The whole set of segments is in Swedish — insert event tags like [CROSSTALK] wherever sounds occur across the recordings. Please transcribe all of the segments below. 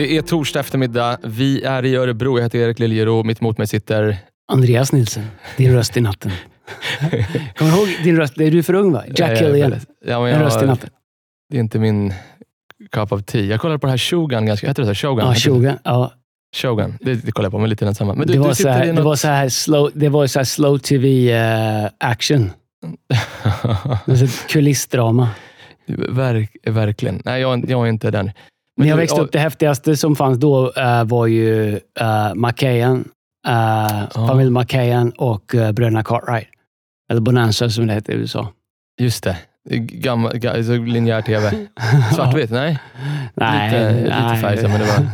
Det är torsdag eftermiddag. Vi är i Örebro. Jag heter Erik Liljero. Mitt emot mig sitter... Andreas Nilsson, din röst i natten. [LAUGHS] Kommer du ihåg din röst? Är du för ung va? Jack Hill. Ja, En röst i natten. Det är inte min cup of tea. Jag kollade på det här Shogun. Ganska, heter det så? Shogun? Ja, Shogun. Ja, Shogun. Det, det kollade jag på, men lite samma. Men du, det, var så här, i det något... var så här slow, det var så här slow tv eh, action. [LAUGHS] Kulissdrama. Verk, verkligen. Nej, jag, jag är inte den. När jag växte upp, det häftigaste som fanns då eh, var ju uh, McKayan, uh, familjen McKayan och uh, bröderna Cartwright. Eller Bonanza som det hette i USA. Just det. Gammal, ga, så linjär tv. [LAUGHS] Svartvitt? Nej. Nej, Lite- lite nej. färg, men det var-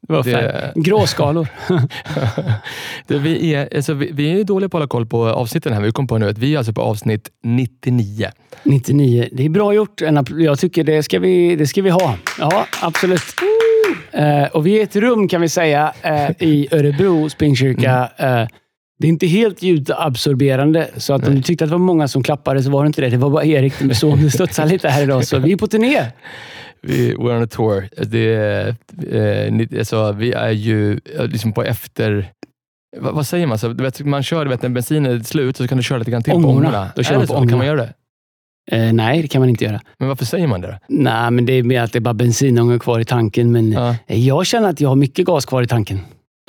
[LAUGHS] det var det-. Gråskalor. [LAUGHS] det, vi, är, alltså, vi, vi är dåliga på att hålla koll på avsnitten här. Vi kom på nu att vi är alltså på avsnitt 99. 99. Det är bra gjort. Jag tycker det ska vi, det ska vi ha. Ja, absolut. Eh, och vi är ett rum kan vi säga eh, i Örebro Springkyrka. Eh, det är inte helt ljudabsorberande, så att om du tyckte att det var många som klappade så var det inte det. Det var bara Erik med son. Det studsar lite här idag, så vi är på turné. Vi, we're on a tour. Det, eh, alltså, vi är ju eh, liksom på efter... Vad, vad säger man? Så, vet, man kör, du vet, när bensinen är slut så kan du köra lite grann till Ångorna. på ångorna. Då kör man på så? Kan man ångorna. göra det? Eh, nej, det kan man inte göra. Men varför säger man det då? Nej, men det är mer att det är bara bensinångor kvar i tanken. Men Ja. eh, jag känner att jag har mycket gas kvar i tanken.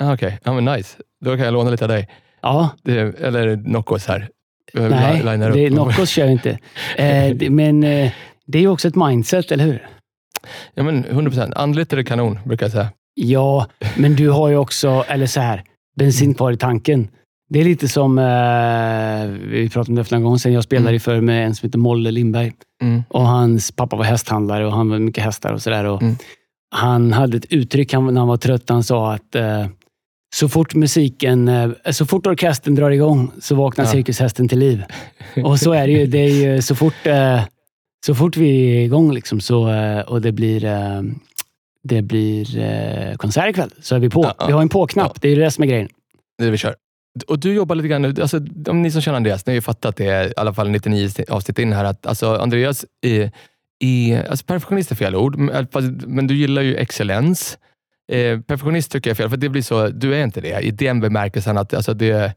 Ah, Okej, ja, men nice. Då kan jag låna lite av dig. Ja, Det, eller Noccos här. Nej, linar det. Noccos kör inte. [LAUGHS] Eh, det, men eh, det är ju också ett mindset, eller hur? Ja, men 100 procent. Andligt är det kanon, brukar jag säga. Ja, men du har ju också, eller så här, bensin kvar i tanken. Det är lite som, eh, vi pratade om det för några gånger sedan, jag spelade Mm. ju förr med en som heter Molle Lindberg. Mm. Och hans pappa var hästhandlare och han var mycket hästar och sådär. Mm. Han hade ett uttryck han, när han var trött. Han sa att eh, så fort musiken, eh, så fort orkestern drar igång så vaknar Ja. cirkushästen till liv. Och så är det ju. Det är ju så fort, eh, så fort vi är igång liksom, så, eh, och det blir, det blir konsert ikväll så är vi på. Ja. Vi har en på-knapp. Ja. Det är ju det som är grejen. Det vi kör. Och du jobbar lite grann, alltså, om ni som känner Andreas, ni har ju fattat det i alla fall 99 avsnitt in här, att alltså, Andreas är, är alltså, perfektionist är fel ord, men, men du gillar ju excellens. Eh, perfektionist tycker jag är fel, för det blir så, du är inte det i den bemärkelsen att alltså, det,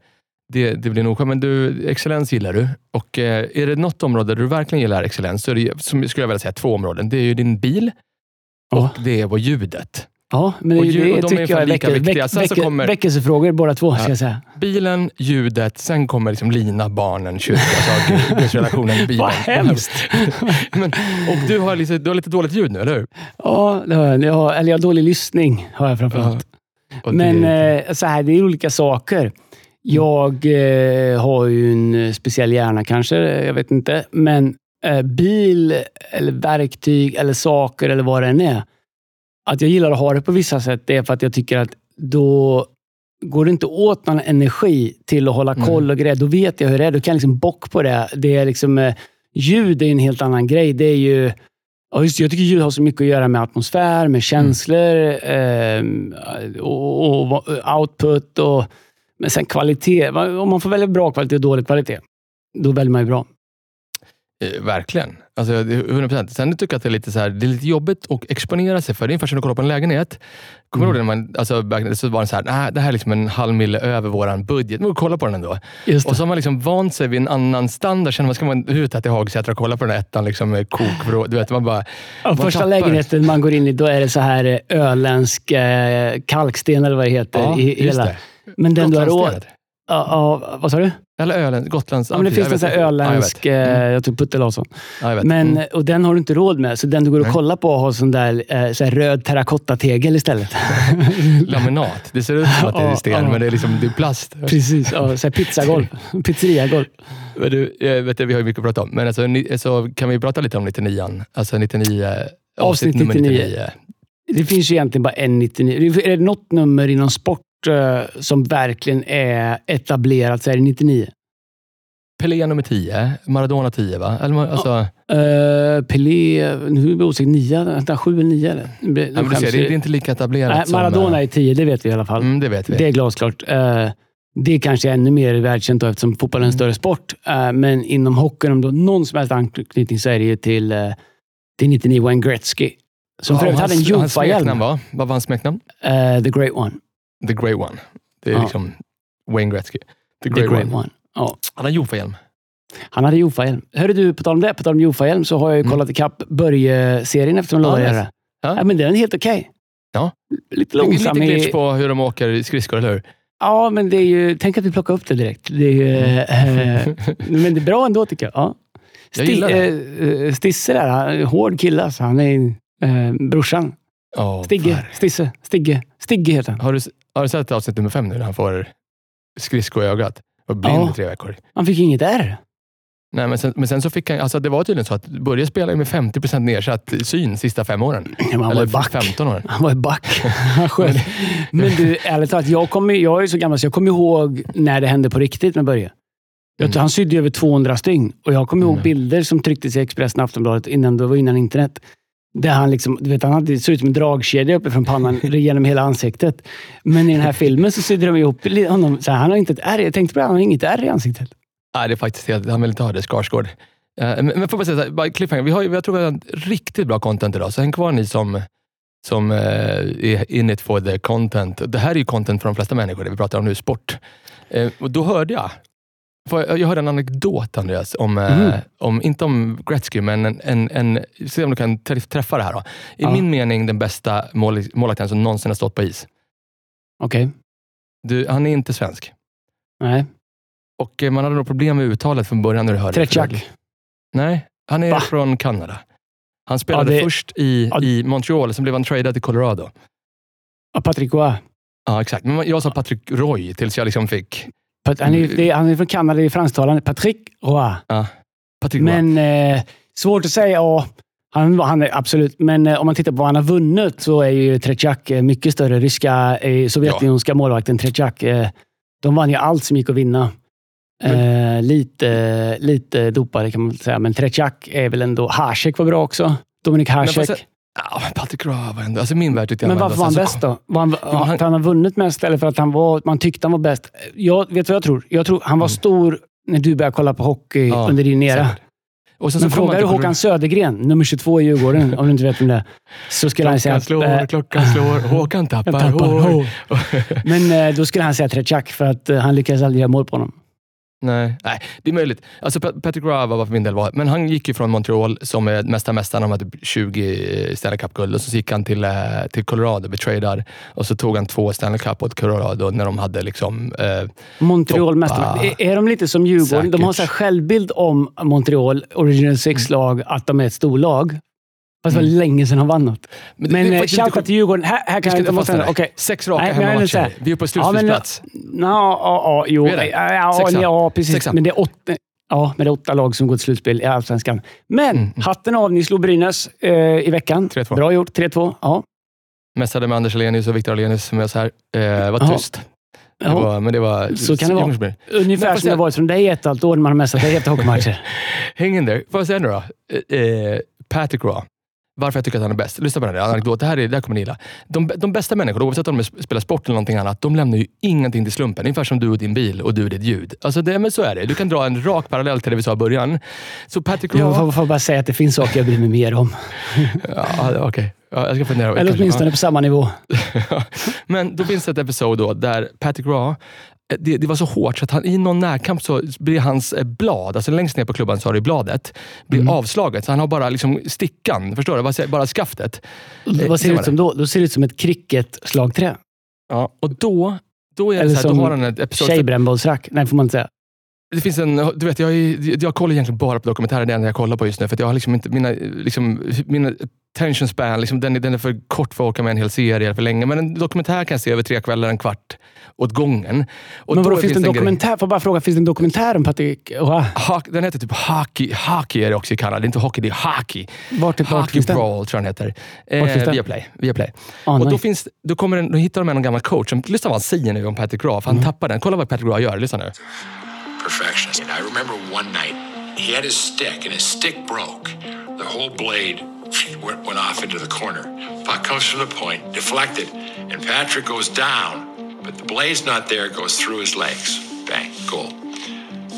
det, det blir nog. Men du, excellens gillar du. Och eh, är det något område där du verkligen gillar excellens, så är det, som skulle jag vilja säga, två områden. Det är ju din bil och det är på ljudet. Ja, men Och ju- det, de är tycker jag är lika väcke, viktiga. Sen så väcke, kommer- väckelsefrågor båda två, ska Ja. jag säga. Bilen, ljudet, sen kommer liksom Lina, barnen, kyrkan, alltså, [LAUGHS] gudsrelationen, bilen. Vad hemskt! [LAUGHS] Men, och du har, lite, du har lite dåligt ljud nu, eller hur? Ja, det har jag. jag har, eller jag har dålig lyssning, har jag framförallt. Och Men det, eh, så här, det är olika saker. Jag eh, har ju en eh, speciell hjärna kanske, jag vet inte. Men eh, bil, eller verktyg, eller saker eller vad det än är. Att jag gillar att ha det på vissa sätt, det är för att jag tycker att då går det inte åt någon energi till att hålla koll och grejer. Då vet jag hur det är. Då kan jag liksom bock på det. det är liksom, eh, ljud är en helt annan grej. Det är ju Ja, just, det. jag tycker ljud har så mycket att göra med atmosfär, med känslor ehm, och, och, och output. Och, men sen kvalitet. Va- Om man får välja bra kvalitet och dålig kvalitet, då väljer man ju bra. Eh, verkligen. Alltså, det är 100%. Sen tycker jag att det är lite, så här, det är lite jobbigt att exponera sig för. Det är ungefär som att kolla på en lägenhet. Kommer du ihåg Mm. när man, alltså, så var det så här, "Nej, det här är liksom en halv mille över vår budget. Men kolla på den ändå. Och så har man liksom vant sig vid en annan standard. Känner man, ska man ut här till Hagsätra och kolla på den här ettan liksom, med kokvrå. Du vet, man bara, Ja, första tappar. lägenheten man går in i, då är det så här eh, öländsk eh, kalksten eller vad det heter. Ja, i, hela. det. Men den du har råd... Ja, vad sa du? Eller Öland, Gotlands... Ja, men det finns en sån här öländsk... Ja, jag vet. eh, Jag tror Putte Larsson. Ja. Men, Mm. Och den har du inte råd med. Så den du går och Nej. kollar på har sån där, eh, så röd terrakottategel istället. [LAUGHS] Laminat. Det ser ut som att det är sten, men det är, liksom, det är plast. Precis, ja, så här pizzagolv. [LAUGHS] Pizzeriagolv. Men du, jag vet, vi har ju mycket att prata om, men alltså, ni, alltså, kan vi prata lite om 99 Alltså 99... Avsnitt nummer 99. Det finns ju egentligen bara en 99. Är det något nummer inom sport som verkligen är etablerat så är det 99. Pelé nummer 10, Maradona 10 va? Eller, alltså, Uh, Pelé, nu är jag osäker, 9, vänta, 7 eller 9 eller? Det ja, men du ser, det, det är inte lika etablerat Nej, som... Maradona eh, är 10, det vet vi i alla fall. Mm, det vet vi. Det är glasklart. Eh, det är kanske ännu mer världskänt då, eftersom fotboll är en Mm. större sport. Eh, men inom hockeyn, om du har någon som helst anknytning, så är det ju till, eh, till 99 Wayne Gretzky. Som för övrigt hade en Jofa-hjälm. Vad var hans smeknamn? Eh, the Great One. The Grey One. Det är Ja. liksom Wayne Gretzky. The The Grey, One. One. Ja. Han har Jofa-hjälm. Han hade Jofa-hjälm. Hörru du, på tal om det, på tal om Jofa-hjälm, så har jag ju Mm. kollat ikapp Börje-serien eftersom jag Ja, lovade göra det. Ja. Ja, men den är helt okej. Ja. Lite Lite långsam glitch i... på hur de åker skridskor, eller hur? Ja, men det är ju... Tänk att vi plockar upp det direkt. Det är ju, eh, men det är bra ändå tycker jag. Ja. [LAUGHS] Jag gillar Sti- eh, Stisse där, han hård kille alltså. Han är eh, brorsan. Oh, Stigge. Stisse. Stigge. Stigge heter han. Har du, har du sett avsnitt nummer fem nu när han får skridsko i ögat? Och blind i tre veckor. Han fick inget R. Nej, men, sen, men sen så fick han, alltså det var tydligen så att Börje spelade med 50% nedsatt syn sista fem åren. Ja, men han var Eller ju back. 15 år. Han var back. [LAUGHS] Sköt. Men du, ärligt talat, jag, kommer, jag är så gammal så jag kommer ihåg när det hände på riktigt med Börje. Mm. Han sydde över 200 stygn och jag kommer ihåg Mm. bilder som trycktes i Expressen och Aftonbladet innan, det var innan internet. Där han liksom, du vet, han hade, det såg ut som en dragkedja uppe från pannan [LAUGHS] genom hela ansiktet. Men i den här filmen så sydde de ihop honom. Så här, han har inte ett R. Jag tänkte på det, han har inget R i ansiktet. Nej, det är faktiskt helt, han vill inte ha det, Skarsgård. Eh, men, men får bara säga så här, bara cliffhanger. Vi har, jag tror vi har riktigt bra content idag, så häng kvar ni som, som eh, är in it for the content. Det här är ju content för de flesta människor, det vi pratar om nu, sport. Eh, och då hörde jag, jag hörde en anekdot Andreas, om, Mhm. om, inte om Gretzky, men en, en, en, se om du kan träff- träffa det här. Då. I Ja. min mening den bästa mål, målvakten som någonsin har stått på is. Okej. Du, han är inte svensk. Nej. Och eh, man hade nog problem med uttalet från början när du hörde. Tretjak. Nej, han är Va? från Kanada. Han spelade Ja, det- först i, Ja. i Montreal, sen blev han tradad till Colorado. Ja, Patrick Roy. Ja, exakt. Men jag sa Patrick Roy tills jag liksom fick... Han är, det är, han är från Kanada, det är fransktalande. Patrick Roy. Patrick Roy. Men eh, svårt att säga. Ja, han, han är absolut. Men eh, om man tittar på vad han har vunnit så är ju Tretjak eh, mycket större. Ryska, eh, sovjetunionska målvakten Tretjak. Eh, de vann ju allt som gick att vinna. Eh, lite, lite dopade kan man säga, men Tretjak är väl ändå... Hasek var bra också. Dominik Men Hasek. Ja, men Patrick Roy var ändå... Alltså min värld tyckte jag Men var varför var han ändå- bäst då? Var han, han- för han har vunnit mest eller för att han var, man tyckte han var bäst? Jag vet vad jag tror. Jag tror han var Mm. stor när du började kolla på hockey Ja, under din era. säkert. Och sen Men frågar du Håkan Södergren, nummer 22 i Djurgården, om du inte vet om det så skulle han säga... Klockan att, slår, eh, klockan slår, Håkan [LAUGHS] tappar, tappar hår. hår. Men eh, då skulle han säga Tretjak för att eh, han lyckades aldrig göra mål på honom. Nej, nej, det är möjligt. Alltså, Pa- Patrick Roy var för min del var, men han gick ju från Montreal som är mesta mästaren, han hade typ 20 Stanley Cup-guld och så gick han till, eh, till Colorado, betradad och så tog han två Stanley Cup åt Colorado när de hade liksom... Eh, Montreal mästare. Är, är de lite som Djurgården? De har så här Säkert. självbild om Montreal, Original Six-lag, att de är ett storlag. Fast det var Mm. länge sedan de vann något. Men är eh, shoutout till Djurgården. Här, här kan jag inte måste... Okej. Sex raka Nej, men hemmamatcher. Vi är på Ja, men- slutspelsplats. Ja, ja, ja, jo. Är. Ja, ja, ja, precis. Sexan. Men det är åtta, ja, men det är åtta lag som går till slutspel i Allsvenskan. Men Mm. hatten av, ni slog Brynäs eh, i veckan. 3-2. Bra gjort. 3-2. Ja. Mässade med Anders Alenius och Viktor Alenius som jag så här. Eh, var tyst. Det var, men det var... Så kan det vara. Ungefär Men som det har varit från dig ett halvt år när man har messat dig efter [LAUGHS] hockeymatcher. Häng in där. Får jag säga nu då? Eh, eh, Patrick Roy. Varför jag tycker att han är bäst. Lyssna på den här anekdoten. Det här, är, det här kommer ni gilla. De, de bästa människorna, oavsett om de spelar sport eller någonting annat, de lämnar ju ingenting till slumpen. Ungefär som du och din bil och du och ditt ljud. Alltså det, men så är det. Du kan dra en rak parallell till det vi sa i början. Så Patrick Roy... Jag får, får bara säga att det finns saker jag bryr mig mer om. ja, Okej, ja, jag ska fundera. Eller åtminstone på samma nivå. [LAUGHS] Men då finns det ett episod då där Patrick Raw, det, det var så hårt så att han, i någon närkamp så blir hans eh, blad, alltså längst ner på klubban så har du bladet, blir Mm. avslaget. Så han har bara liksom stickan, förstår du? Bara, skaftet. Eh, Vad ser det ut som då? Då ser det ut som ett cricket-slagträ. Ja. Och då, då är det Eller så här, då har han ett episod... Tjejbrännbollsrack. Nej, får man inte säga. Det finns en, du vet, jag, jag kollar egentligen bara på dokumentärer, det det enda jag kollar på just nu. För jag har liksom inte, mina, liksom, mina attention span, liksom, den, är- den är för kort för att åka med en hel serie eller för länge. Men en dokumentär kan jag se över tre kvällar, en kvart åt gången. Och Men då vadå, finns det en dokumentär? Får bara fråga, finns det en dokumentär om Patrick Roy? Ha- Den heter typ Hockey. Hockey är det också i Kanada. Det är inte hockey, det är hockey. Vart, vart Hockey finns den? Brawl tror jag den heter. Eh, den? via Play. Via Play. Ah, och då, nice. finns, då, kommer en, då hittar de en gammal coach. Som, lyssna vad han säger nu om Patrick för han Mm. tappar den. Kolla vad Patrick Raw gör. Lyssna nu. perfectionist. And I remember one night he had his stick and his stick broke. The whole blade went, went off into the corner. Puck comes from the point, deflected, and Patrick goes down, but the blade's not there, goes through his legs. Bang, goal.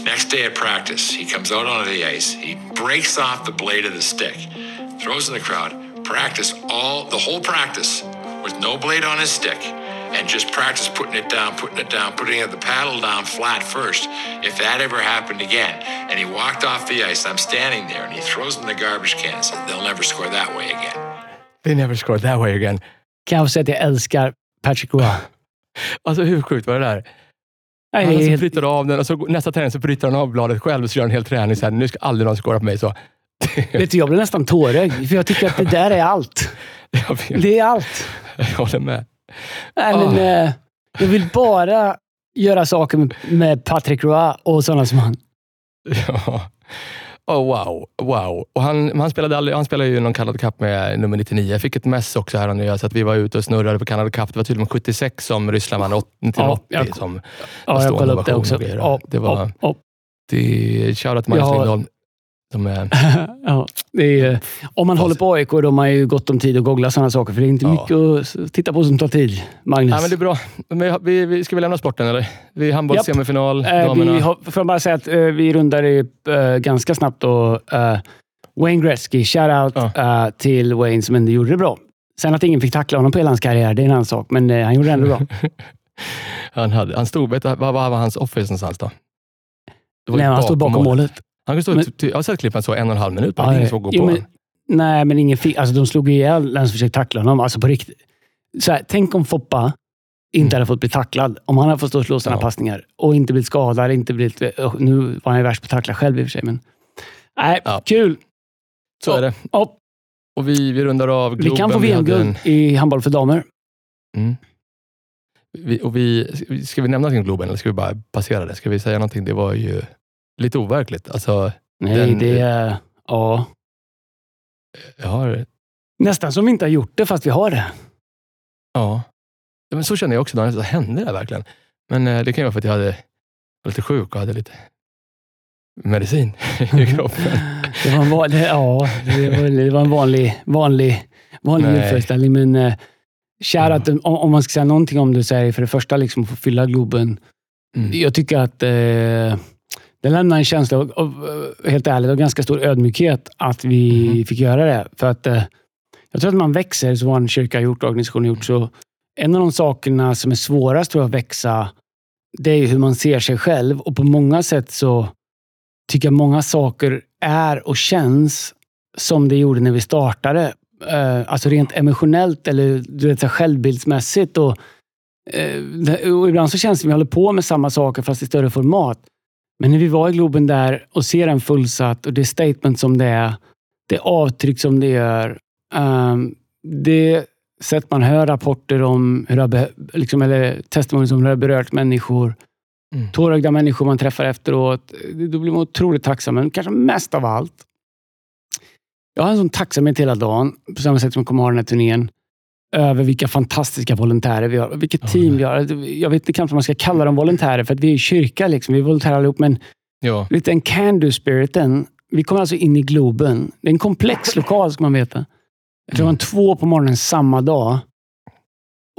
Next day at practice, he comes out onto the ice. He breaks off the blade of the stick, throws in the crowd, practice all the whole practice with no blade on his stick and just practice putting it down, putting it down, putting the paddle down flat first. If that ever happened again, and he walked off the ice, I'm standing there, and he throws in the garbage can and says, "They'll never score that way again." They never scored that way again. Kan jag få säga att jag älskar Patrick Roy? [LAUGHS] Alltså hur sjukt var det där? Nej, Han alltså helt- bryter av den och så nästa träning så bryter han av bladet själv och så gör han en hel träning. Så här, nu ska aldrig någon skåra på mig. Så. [LAUGHS] Vet du, jag blir nästan tårögd, för jag tycker att det där är allt. [LAUGHS] Det är allt. jag håller med. Nej, men, Ah. eh, jag vill bara göra saker med, med Patrick Roy och sådana som han. Ja. Oh, wow. wow. Och han, han, spelade aldrig, han spelade ju någon Canada Cup med nummer 99. Jag fick ett mess också här nu, så att vi var ute och snurrade på Canada Cup. Det var tydligen 76 som Ryssland vann, 1980 Ja, jag- som Ja, jag kollade upp det också. Det var- ja, ja. det shoutout till Magnus. Lindholm. Som är, [LAUGHS] ja, är, om man håller på AIK, då har man ju gott om tid att googla sådana saker. För det är inte Ja. mycket att titta på som tar tid, Magnus. ja, men det är bra. Men vi, vi, ska vi lämna sporten eller? Vi är handbollssemifinal, Eh, damerna. vi har, får jag bara säga att eh, vi rundar det eh, ganska snabbt. Då, Wayne Gretzky, shout-out Ja. till Wayne som ändå gjorde det bra. Sen att ingen fick tackla honom på hela hans karriär, det är en annan sak. Men han gjorde det ändå bra. [LAUGHS] han, hade, han stod, vet vad vad var hans office någonstans då? Nej, ju han stod bakom målet. Han kunde stå, Men- ty- ty- jag har sett klippen så en och en halv minut, bara, Ja, ingen såg gå jo, på men-. Nej, men ingen fick, alltså, de slog ihjäl den som försökte tackla honom. Alltså på riktigt. Så här, tänk om Foppa inte hade fått bli tacklad. Om han hade fått stå och slå sina Mm. Ja. passningar och inte blivit skadad. Inte blivit, nu var han ju värst på att tackla själv i och för sig. Men, nej, Ja. kul. Så är det. Ja, Och vi, vi rundar av vi Globen. kan få VM-guld en- i handboll för damer. Mm. Vi, och vi, ska vi nämna någonting om Globen eller ska vi bara passera det? Ska vi säga någonting? Det var ju lite overkligt. Alltså, Nej, Den- det är... Ja. jag har... Nästan som vi inte har gjort det, fast vi har det. Ja. Ja, Men så känner jag också. Då. Hände det verkligen? Men eh, det kan ju vara för att jag hade, var lite sjuk och hade lite medicin i kroppen. Det var en, van, det, ja, det var, det var en vanlig, vanlig, vanlig julföreställning. Men eh, shoutout, om, om man ska säga någonting om det, så är det för det första liksom att få fylla Globen. Mm. Jag tycker att eh, det lämnar en känsla av, av, eh, helt ärligt, av ganska stor ödmjukhet att vi Mhm. fick göra det. För att eh, jag tror att man växer, vad en kyrka har gjort och organisationen har gjort, så en av de sakerna som är svårast tror jag att växa, det är hur man ser sig själv. Och på många sätt så tycker jag många saker är och känns som det gjorde när vi startade. Eh, alltså rent emotionellt eller du vet, så självbildsmässigt. Och, och ibland så känns det som vi håller på med samma saker fast i större format. Men när vi var i Globen där och ser den fullsatt och det statement som det är, det avtryck som det gör. ehm, det sätt man hör rapporter om, hur det liksom, eller testimonier som har berört människor. Mm. Tårögda människor man träffar efteråt. Då blir man otroligt tacksam, men kanske mest av allt. Jag har en sån tacksamhet hela dagen, på samma sätt som jag kommer ha den här turnén, över vilka fantastiska volontärer vi har. Vilket team vi har. Jag vet inte kanske man ska kalla dem volontärer, för att vi är kyrka. Liksom. Vi är volontärer allihop, men Ja. lite en can-do-spiriten. Vi kommer alltså in i Globen. Det är en komplex lokal, ska man veta. Det var två på morgonen samma dag.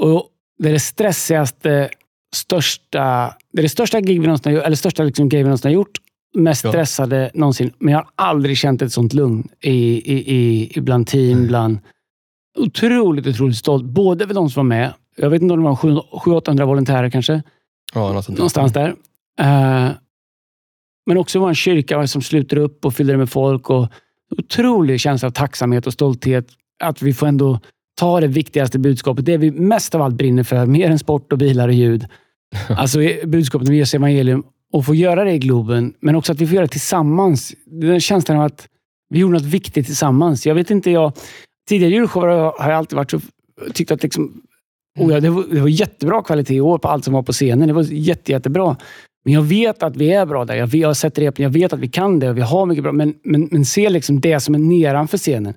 Och det är det stressigaste, största, det är det största gig vi någonsin har gjort, eller största liksom gig vi någonsin har gjort. Mest Ja. stressade någonsin. Men jag har aldrig känt ett sånt lugn i, i, i, i bland team, bland... Otroligt, otroligt stolt. Både för de som var med. Jag vet inte om det var 700-800 volontärer kanske ja, någonstans där. Eh, men också var en kyrka som sluter upp och fyller med folk. och Otrolig känsla av tacksamhet och stolthet. Att vi får ändå ta det viktigaste budskapet. Det vi mest av allt brinner för, mer än sport och bilar och ljud. [LAUGHS] Alltså budskapet om Jesu evangelium. Och få göra det i Globen, men också att vi får göra det tillsammans. Den känslan av att vi gjorde något viktigt tillsammans. Jag vet inte, jag... Tidigare julshower har jag alltid varit så, tyckt att liksom, Oh ja, det, var, det var jättebra kvalitet i år på allt som var på scenen. Det var jätte, jättebra. Men jag vet att vi är bra där. Jag, vet, jag har sett repen, jag vet att vi kan det och vi har mycket bra. Men, men, men se liksom det som är nedanför scenen.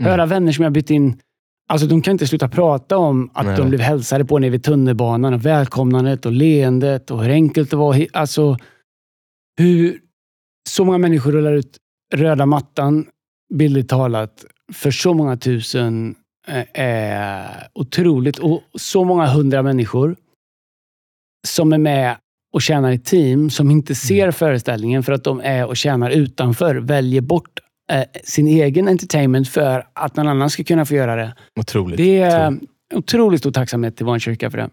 Mm. Höra vänner som jag bytt in. Alltså de kan inte sluta prata om att Nej. de blev hälsade på nere vid tunnelbanan och välkomnandet och leendet och hur enkelt det var. Alltså hur så många människor rullar ut röda mattan, bildligt talat, för så många tusen eh, är otroligt. Och så många hundra människor som är med och tjänar i team, som inte ser föreställningen för att de är och tjänar utanför, väljer bort eh, sin egen entertainment för att någon annan ska kunna få göra det. Otroligt. Det är Otroligt. otroligt stor tacksamhet till vår kyrka för det.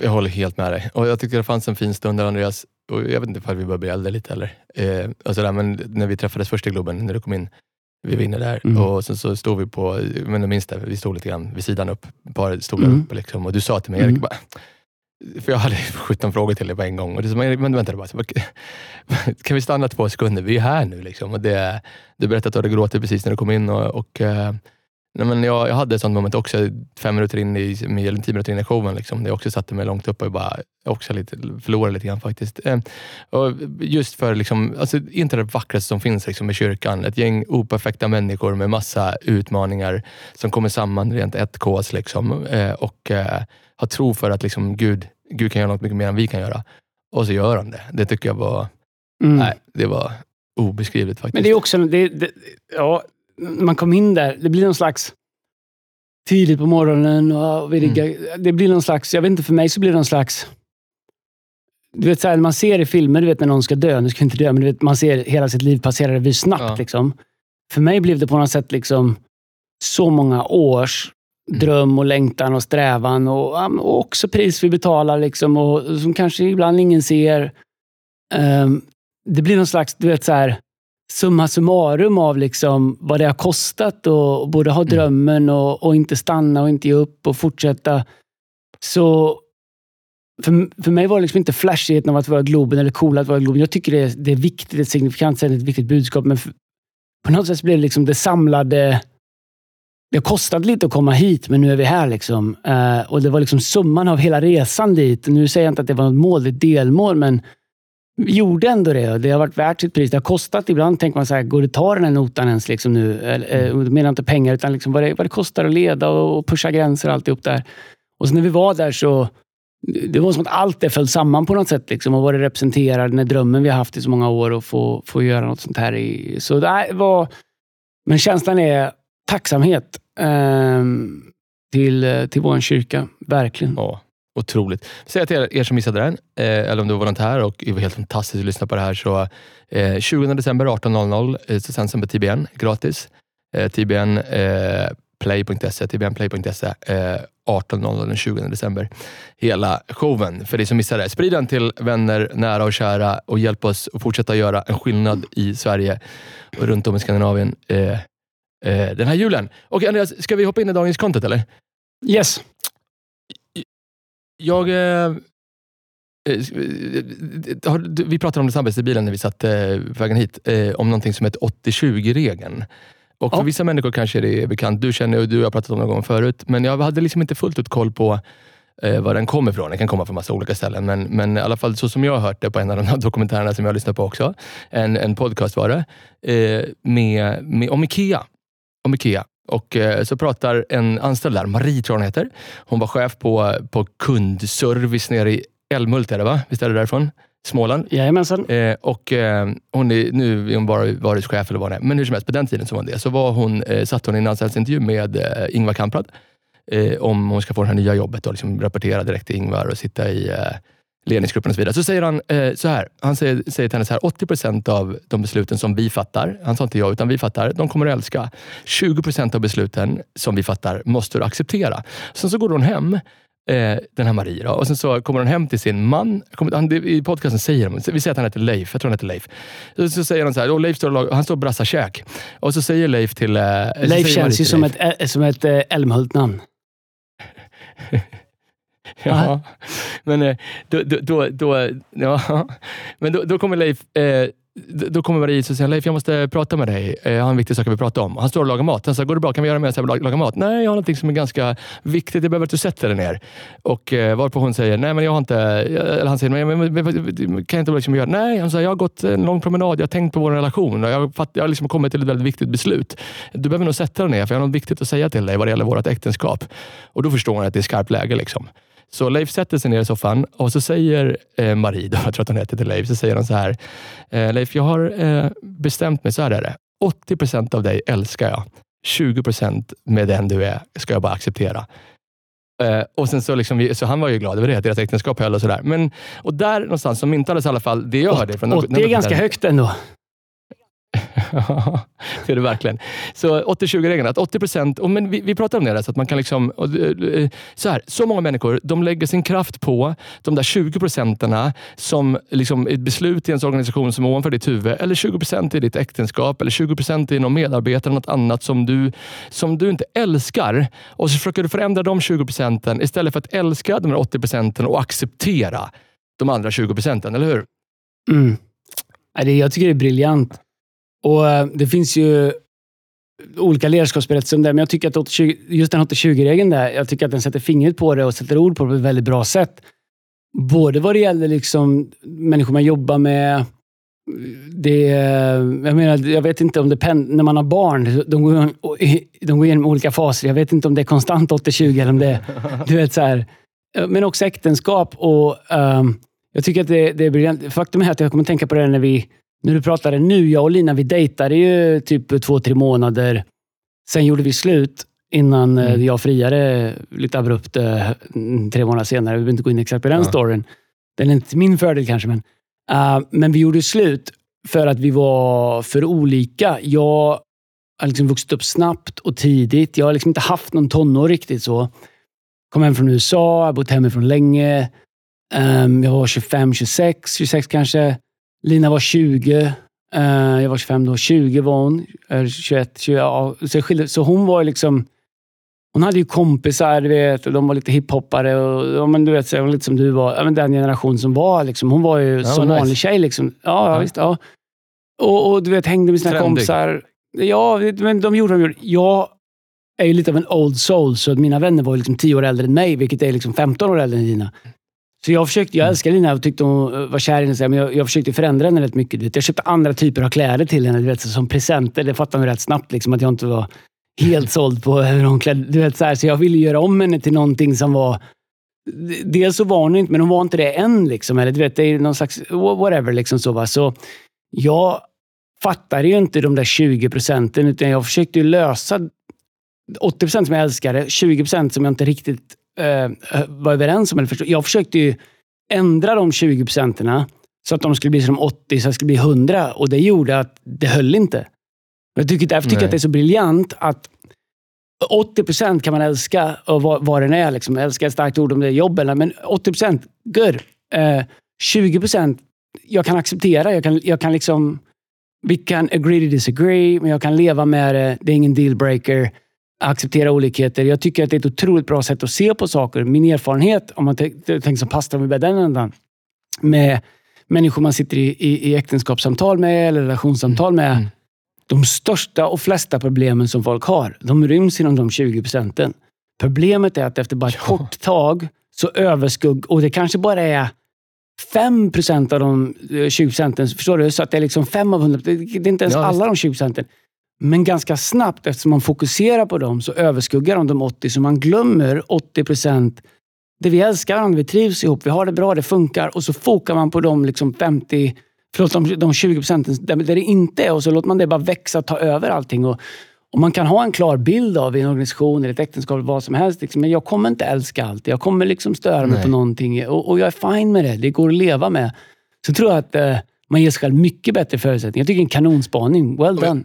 Jag håller helt med dig. Och jag tyckte det fanns en fin stund där Andreas, och jag vet inte ifall vi börjar bli äldre lite eller. Eh, och sådär, men när vi träffades först i Globen, när du kom in, vi var inne där Mm. och sen så stod vi på, men jag minns det, vi stod lite grann vid sidan upp, ett par stolar Mm. upp liksom, och du sa till mig, Mm. Erik, bara, för jag hade 17 frågor till dig på en gång. Och du sa, men vänta, bara, så, bara, [LAUGHS] kan vi stanna två sekunder? Vi är här nu. Liksom. Och det, du berättade att du hade gråtit precis när du kom in. Och, och, eh, nej, men jag, jag hade ett sånt moment också, fem minuter in i, eller tio minuter in i showen. Liksom, där jag också satte mig långt upp och bara, också lite, förlorade lite grann faktiskt. Eh, och just för, liksom, alltså, inte det vackraste som finns liksom, med kyrkan. Ett gäng operfekta människor med massa utmaningar som kommer samman rent ett kås. Liksom, eh, och eh, har tro för att liksom, Gud, Gud kan göra något mycket mer än vi kan göra. Och så gör han det. Det tycker jag var, Mm. nej, det var obeskrivligt faktiskt. Men det är också, det, det, ja, när man kom in där, det blir någon slags tidigt på morgonen och vi riggar, det blir någon slags, jag vet inte, för mig så blir det någon slags du vet, så här, man ser i filmer, du vet när någon ska dö, nu ska inte dö, men du vet, man ser hela sitt liv passera revy snabbt. Ja. Liksom. För mig blev det på något sätt liksom så många års Mm. dröm och längtan och strävan och, och också pris vi betalar liksom, och som kanske ibland ingen ser. Ehm, det blir någon slags, du vet så här, summa summarum av liksom vad det har kostat och, både ha Mm. drömmen och, och inte stanna och inte ge upp och fortsätta. Så för, för mig var det liksom inte flashigheten av att vara Globen eller coola att vara Globen. Jag tycker det är, det är viktigt, det är signifikant, sen ett viktigt budskap. Men för, på något sätt blev det liksom det samlade... Det har kostat lite att komma hit, men nu är vi här. Liksom. Eh, och Det var liksom summan av hela resan dit. Nu säger jag inte att det var något mål, det är ett delmål, men gjorde ändå det. Det har varit värt sitt pris. Det har kostat. Ibland tänker man så här, går det att ta den här notan ens liksom nu? Eller, eh, och Då menar jag inte pengar, utan liksom vad, det, vad det kostar att leda och pusha gränser och alltihop där. Och så när vi var där så det var som att allt det föll samman på något sätt. Liksom, och vad det representerar, den drömmen vi har haft i så många år och få, få göra något sånt här. I, så det var, men känslan är tacksamhet ehm, till, eh, till vår kyrka. Verkligen. Ja, otroligt. Säg till er, er som missade den, eh, eller om du var volontär och det var helt fantastiskt att lyssna på det här. Så, eh, 20 december 18.00 eh, så sänds den på TBN gratis. Eh, TBN eh, play.se, tbnplay.se eh, 18.00 den 20 december. Hela showen, för dig som missade det. Sprid den till vänner, nära och kära och hjälp oss att fortsätta göra en skillnad i Sverige och runt om i Skandinavien eh, eh, den här julen. Och Andreas, ska vi hoppa in i dagens content eller? Yes. Jag... Eh, eh, du- vi pratade om det snabbast i bilen när vi satt eh, vägen hit, eh, om någonting som heter 80-20-regeln. Och för Ja. vissa människor kanske det är bekant. Du känner och du har pratat om det någon gång förut, men jag hade liksom inte fullt ut koll på eh, var den kommer ifrån. Den kan komma från massa olika ställen, men, men i alla fall så som jag har hört det på en av de här [LAUGHS] dokumentärerna som jag lyssnade på också, en, en podcast var det, eh, med, med, om Ikea. Om Ikea. Och eh, så pratar en anställd där, Marie tror jag hon heter. Hon var chef på, på kundservice nere i Älmhult, är det va? Visst är det därifrån? Småland. Jajamensan. Eh, och eh, hon är, nu är hon bara varuhuschef eller vad det är. Men hur som helst, på den tiden som var det, så var hon, eh, satt hon i en anställningsintervju med eh, Ingvar Kamprad. Om hon ska få det här nya jobbet och liksom rapportera direkt till Ingvar och sitta i ledningsgruppen och så vidare. Så säger han eh, så här. Han säger, säger till henne så här, 80 procent av de besluten som vi fattar, han sa inte jag, utan vi fattar, de kommer du älska. 20 procent av besluten som vi fattar måste du acceptera. Sen så går hon hem eh, den här Marie. Då. Och sen så kommer hon hem till sin man. Kommer- Han, I podcasten säger de, vi säger att han heter Leif. Jag tror han heter Leif. Så, så säger han så här, och Leif står och, lag- han står och brassar käk. Och så säger Leif till... eh, Leif känns ju till som Leif. ett, eh, som ett eh, Älmhult-namn. [LAUGHS] [LAUGHS] Ja, men eh, då, då, då, ja. men då, då kommer Leif, eh, då kommer Marie och säger Leif, jag måste prata med dig. Eh, Jag har en viktig sak vill prata om. Han står och lagar mat. Han säger, går det bra? Kan vi göra mer? Så jag laga mat? Nej, jag har någonting som är ganska viktigt. Jag behöver att du sätter dig ner. Och eh, varpå hon säger, nej men jag har inte... Eller han säger, men, men, men, kan jag inte liksom göra? Nej, han säger, jag har gått en lång promenad. Jag har tänkt på vår relation. och Jag har, jag har liksom kommit till ett väldigt viktigt beslut. Du behöver nog sätta dig ner, för jag har något viktigt att säga till dig vad det gäller vårt äktenskap. Och då förstår han att det är skarpt läge. Liksom. Så Leif sätter sig ner i soffan och så säger eh, Marie, då, [LAUGHS] jag tror att hon heter till Leif, så säger han så här. Eh, Leif, jag har eh, bestämt mig, så här är det. 80 procent av dig älskar jag. 20 procent med den du är ska jag bara acceptera. Eh, och sen så, liksom, vi- så han var ju glad över det, att deras äktenskap höll och sådär. Men, och där någonstans så myntades i alla fall det jag hörde. Från 80 är ganska högt ändå. [LAUGHS] det är det verkligen. Så 80-20-regeln, att 80 procent, men vi, vi pratar om det, där, så att man kan liksom, eh, så, här, så många människor de lägger sin kraft på de där 20 procenterna som liksom ett beslut i ens organisation som är ovanför ditt huvud, eller 20 procent i ditt äktenskap, eller 20 procent i någon medarbetare, något annat som du, som du inte älskar. Och så försöker du förändra de 20 procenten istället för att älska de 80 procenten och acceptera de andra 20 procenten, eller hur? Mm. Jag tycker det är briljant. Och eh, Det finns ju olika ledarskapsberättelser om det, men jag tycker att just den 80-20-regeln där, jag tycker att den sätter fingret på det och sätter ord på det på ett väldigt bra sätt. Både vad det gäller liksom människor man jobbar med, det, jag, menar, jag vet inte om det när man har barn, de går, [LAUGHS] de går igenom olika faser. Jag vet inte om det är konstant 80-20 eller om det. [LAUGHS] Du vet, så här, men också äktenskap. och um, Jag tycker att det, det är briljant. Faktum är att jag kommer tänka på det när vi när du pratade nu, jag och Lina, vi dejtade ju typ två, tre månader. Sen gjorde vi slut innan eh, mm. jag friade lite abrupt eh, tre månader senare. Vi behöver inte gå in exakt på den ja. storyn. Den är inte min fördel kanske, men, uh, men vi gjorde slut för att vi var för olika. Jag har liksom vuxit upp snabbt och tidigt. Jag har liksom inte haft någon tonår riktigt så. Kom hem från USA, har bott hemifrån länge. Um, jag var 25, 26, 26 kanske. Lina var 20. Uh, eh, jag var 25 då. 20 var hon. 21, 20, ja, så, så hon var liksom... Hon hade ju kompisar, du vet, och de var lite hiphoppare. Och, ja, men du vet, så, lite som du var. Ja, men den generation som var. Liksom. Hon var ju ja, som vanlig nice. tjej. Liksom. Ja, ja, visst. Ja. Och, och, du vet, hängde med sina Trendig. kompisar. Ja, men de gjorde de Jag är ju lite av en old soul, så mina vänner var liksom 10 år äldre än mig, vilket är liksom 15 år äldre än dina. Så jag försökte, jag mm. älskade Lina och tyckte hon var kär i henne. Men jag, jag försökte förändra henne rätt mycket. Jag köpte andra typer av kläder till henne. vet, som presenter. Det fattade hon rätt snabbt. Liksom, att jag inte var helt [LAUGHS] såld på hur hon klädde du vet, så, här, så jag ville göra om henne till någonting som var... Dels så var hon inte, men hon var inte det än. Liksom, eller, du vet, det är någon slags whatever. Liksom, så, va? så jag fattade ju inte de där 20 procenten, utan jag försökte lösa 80 procent som jag älskade, 20 procent som jag inte riktigt eh, var överens om. Eller förstå. Jag försökte ju ändra de 20 procenterna så att de skulle bli som 80, så att det skulle bli 100. Och det gjorde att det höll inte. Jag tycker, därför tycker jag att det är så briljant att 80 procent kan man älska, och vad, vad den är. Liksom. Älska är ett starkt ord om det är jobb, eller, men 80 procent, good. Eh, 20 procent, jag kan acceptera. Jag kan, jag kan liksom, vi kan agree to disagree, men jag kan leva med det. Det är ingen dealbreaker acceptera olikheter. Jag tycker att det är ett otroligt bra sätt att se på saker. Min erfarenhet, om man tänker som pastor med den ändan, med människor man sitter i, i, i äktenskapssamtal med eller relationssamtal med. Mm. De största och flesta problemen som folk har, de ryms inom de 20 procenten. Problemet är att efter bara ett ja. kort tag så överskugg... Och det kanske bara är 5 procent av de 20 eh, procenten. Förstår du? Så att det är liksom 5 av 100. Det är inte ens ja, alla de 20 procenten. Men ganska snabbt, eftersom man fokuserar på dem, så överskuggar de de 80. Så man glömmer 80 procent. Det vi älskar varandra, vi trivs ihop, vi har det bra, det funkar. Och så fokar man på de liksom 50, förlåt, de, de 20 procenten där, där det inte är. Och så låter man det bara växa, ta över allting. Och, och man kan ha en klar bild av i en organisation, eller ett äktenskap, vad som helst. Liksom, men jag kommer inte älska allt. Jag kommer liksom störa mig Nej. på någonting. Och, och, jag är fine med det. Det går att leva med. Så tror jag att eh, man ger sig själv mycket bättre förutsättningar. Jag tycker en kanonspaning. Well done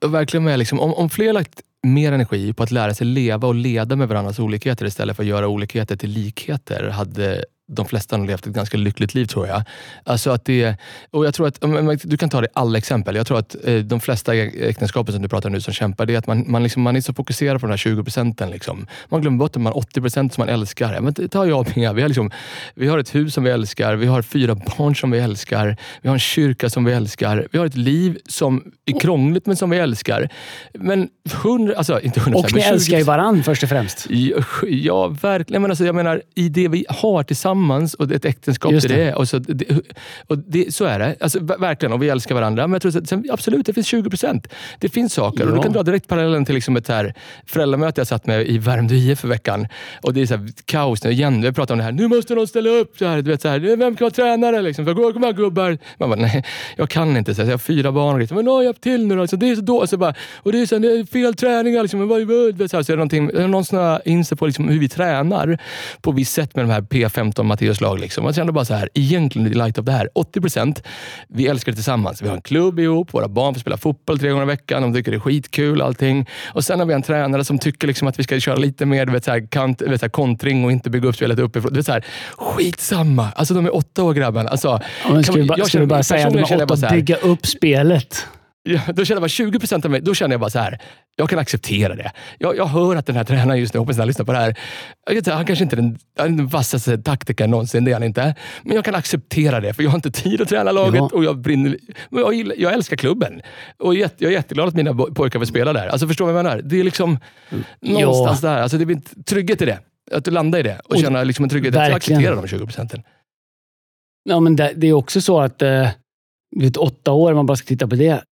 verkligen med. Liksom, om, om fler lagt mer energi på att lära sig leva och leda med varandras olikheter istället för att göra olikheter till likheter hade de flesta har levt ett ganska lyckligt liv tror jag. Alltså att det, och jag tror att, du kan ta det i alla exempel. Jag tror att eh, de flesta äktenskapen som du pratar om nu som kämpar, det är att man, man, liksom, man är så fokuserad på de här 20 procenten. Liksom. Man glömmer bort att man 80 procent som man älskar. Men det tar jag med. Vi har, liksom, vi har ett hus som vi älskar, vi har fyra barn som vi älskar, vi har en kyrka som vi älskar, vi har ett liv som är krångligt men som vi älskar. Men 100, alltså inte 100 Och ni älskar ju varandra först och främst. Ja, ja verkligen. Men alltså, jag menar, i det vi har tillsammans tillsammans och ett äktenskap Just det. det är. Och så, det, och det, så är det. Alltså, verkligen, och vi älskar varandra. Men jag tror att, sen, absolut, det finns 20 procent. Det finns saker. Ja. Och du kan dra direkt parallellen till liksom ett här föräldramöte jag satt med i Värmdö IF för veckan. Och det är så här, kaos nu igen. Vi pratar om det här. Nu måste någon ställa upp. Så här, du vet, så här, Vem kan vara tränare? Liksom. Kom igen gubbar. Man bara, nej, jag kan inte. Så här, jag har fyra barn. Liksom, men nå, hjälp till nu då. Så det är så då, så bara, och det är, så här, det är fel träningar. Liksom. Så, här, så är det någon in sig på liksom hur vi tränar på visst sätt med de här P15 från Matteus lag. Liksom. Man kände bara så här, egentligen i light of det här, 80 procent, vi älskar det tillsammans. Vi har en klubb ihop, våra barn får spela fotboll tre gånger i veckan, de tycker det är skitkul allting. Och sen har vi en tränare som tycker liksom att vi ska köra lite mer vet, så här, kant, vet, så här, kontring och inte bygga upp spelet uppifrån. Du vet, så här, skitsamma! Alltså de är åtta år grabbarna. Alltså, Ja, ska kan vi bara, jag ska vi bara säga att de personligen känner har jag bara åt så att här- bygga upp spelet? Då känner jag bara 20 procent av mig, då känner jag bara så här. Jag kan acceptera det. Jag, jag hör att den här tränaren just nu, hoppas han lyssnar på det här. Inte, Han kanske inte är den, är den vassaste taktikern någonsin, det är han inte. Men jag kan acceptera det, för jag har inte tid att träna laget Ja. och jag brinner. men Jag, gillar, jag älskar klubben. Och jag, jag är jätteglad att mina pojkar vill spela där. Alltså Förstår du vad jag menar? Det är liksom någonstans där. Alltså, det blir trygghet i det. Att du landar i det och, Och känna liksom en trygghet att acceptera de 20 procenten. Ja, men det, det är också så att eh, vet, åtta år, man bara ska titta på det.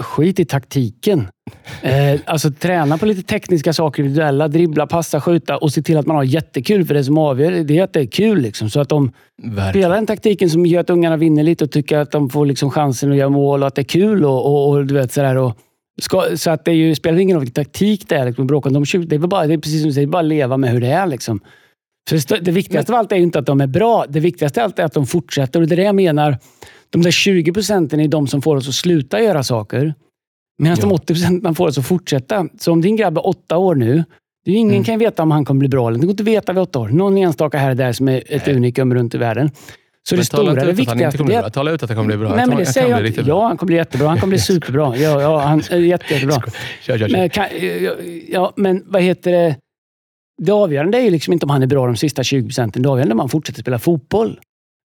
Skit i taktiken. [LAUGHS] Eh, alltså träna på lite tekniska saker, individuella, dribbla, passa, skjuta och se till att man har jättekul. För det som avgör det är att det är kul. Liksom. Så att de Verkligen. spelar den taktiken som gör att ungarna vinner lite och tycker att de får liksom chansen att göra mål och att det är kul. Och, och, och du vet, sådär, och ska, så att det ju, spelar ingen roll vilken taktik det är. Liksom, bråka om de 20, det, är bara, det är precis som du säger, bara leva med hur det är. Liksom. För det, det viktigaste av allt är ju inte att de är bra. Det viktigaste av allt är att de fortsätter. Och det är det jag menar. De där 20 procenten är de som får oss att sluta göra saker. Medan de Ja. 80 procenten får oss att fortsätta. Så om din grabb är åtta år nu, det ingen Mm. kan veta om han kommer bli bra. eller inte. Det går inte att veta vid åtta år. Någon enstaka här och där som är ett unikum runt i världen. Så det Men tala stora, det viktigaste, det Tala ut att han kommer bli bra. Nej, men det säger jag inte. Ja, han kommer bli jättebra. Han kommer bli [LAUGHS] superbra. Ja, ja, han är jätte, [LAUGHS] jättebra. Kör, kör, kör. Men, kan, ja, men vad heter det? Det avgörande är ju liksom inte om han är bra de sista 20 procenten. Det avgörande är om han fortsätter spela fotboll.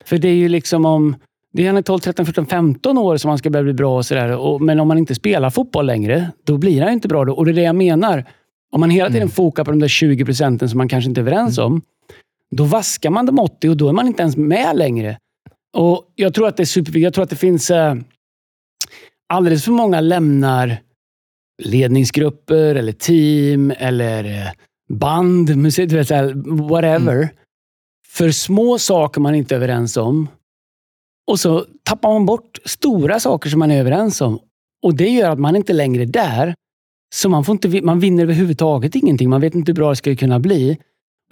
För det är ju liksom om... Det är är 12, 13, 14, 15 år som han ska börja bli bra och sådär. Men om man inte spelar fotboll längre, då blir han inte bra. Då. Och det är det jag menar. Om man hela tiden Mm. fokar på de där 20 procenten som man kanske inte är överens om, då vaskar man de 80 och då är man inte ens med längre. Och Jag tror att det är superviktigt. Jag tror att det finns... Eh, alldeles för många lämnar ledningsgrupper eller team eller eh, band, musik, whatever. För små saker man inte är överens om. Och så tappar man bort stora saker som man är överens om. Och Det gör att man inte längre är där. Så man, får inte, man vinner överhuvudtaget ingenting. Man vet inte hur bra det ska kunna bli.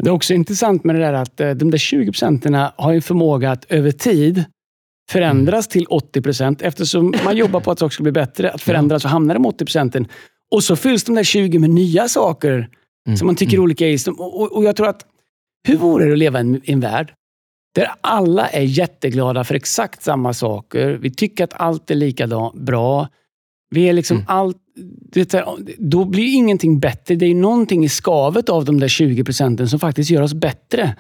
Det är också intressant med det där att eh, de där 20 procenten har en förmåga att över tid förändras till 80 procent eftersom man jobbar på att saker ska bli bättre. Att förändras och hamnar de 80 procenten. Och så fylls de där 20 med nya saker Mm, som man tycker är olika i. Som- Och, och, jag tror att, hur vore det att leva i en, i en värld där alla är jätteglada för exakt samma saker. Vi tycker att allt är likadant bra. Vi är liksom Mm. allt... så här, Då blir ingenting bättre. Det är någonting i skavet av de där 20 procenten som faktiskt gör oss bättre.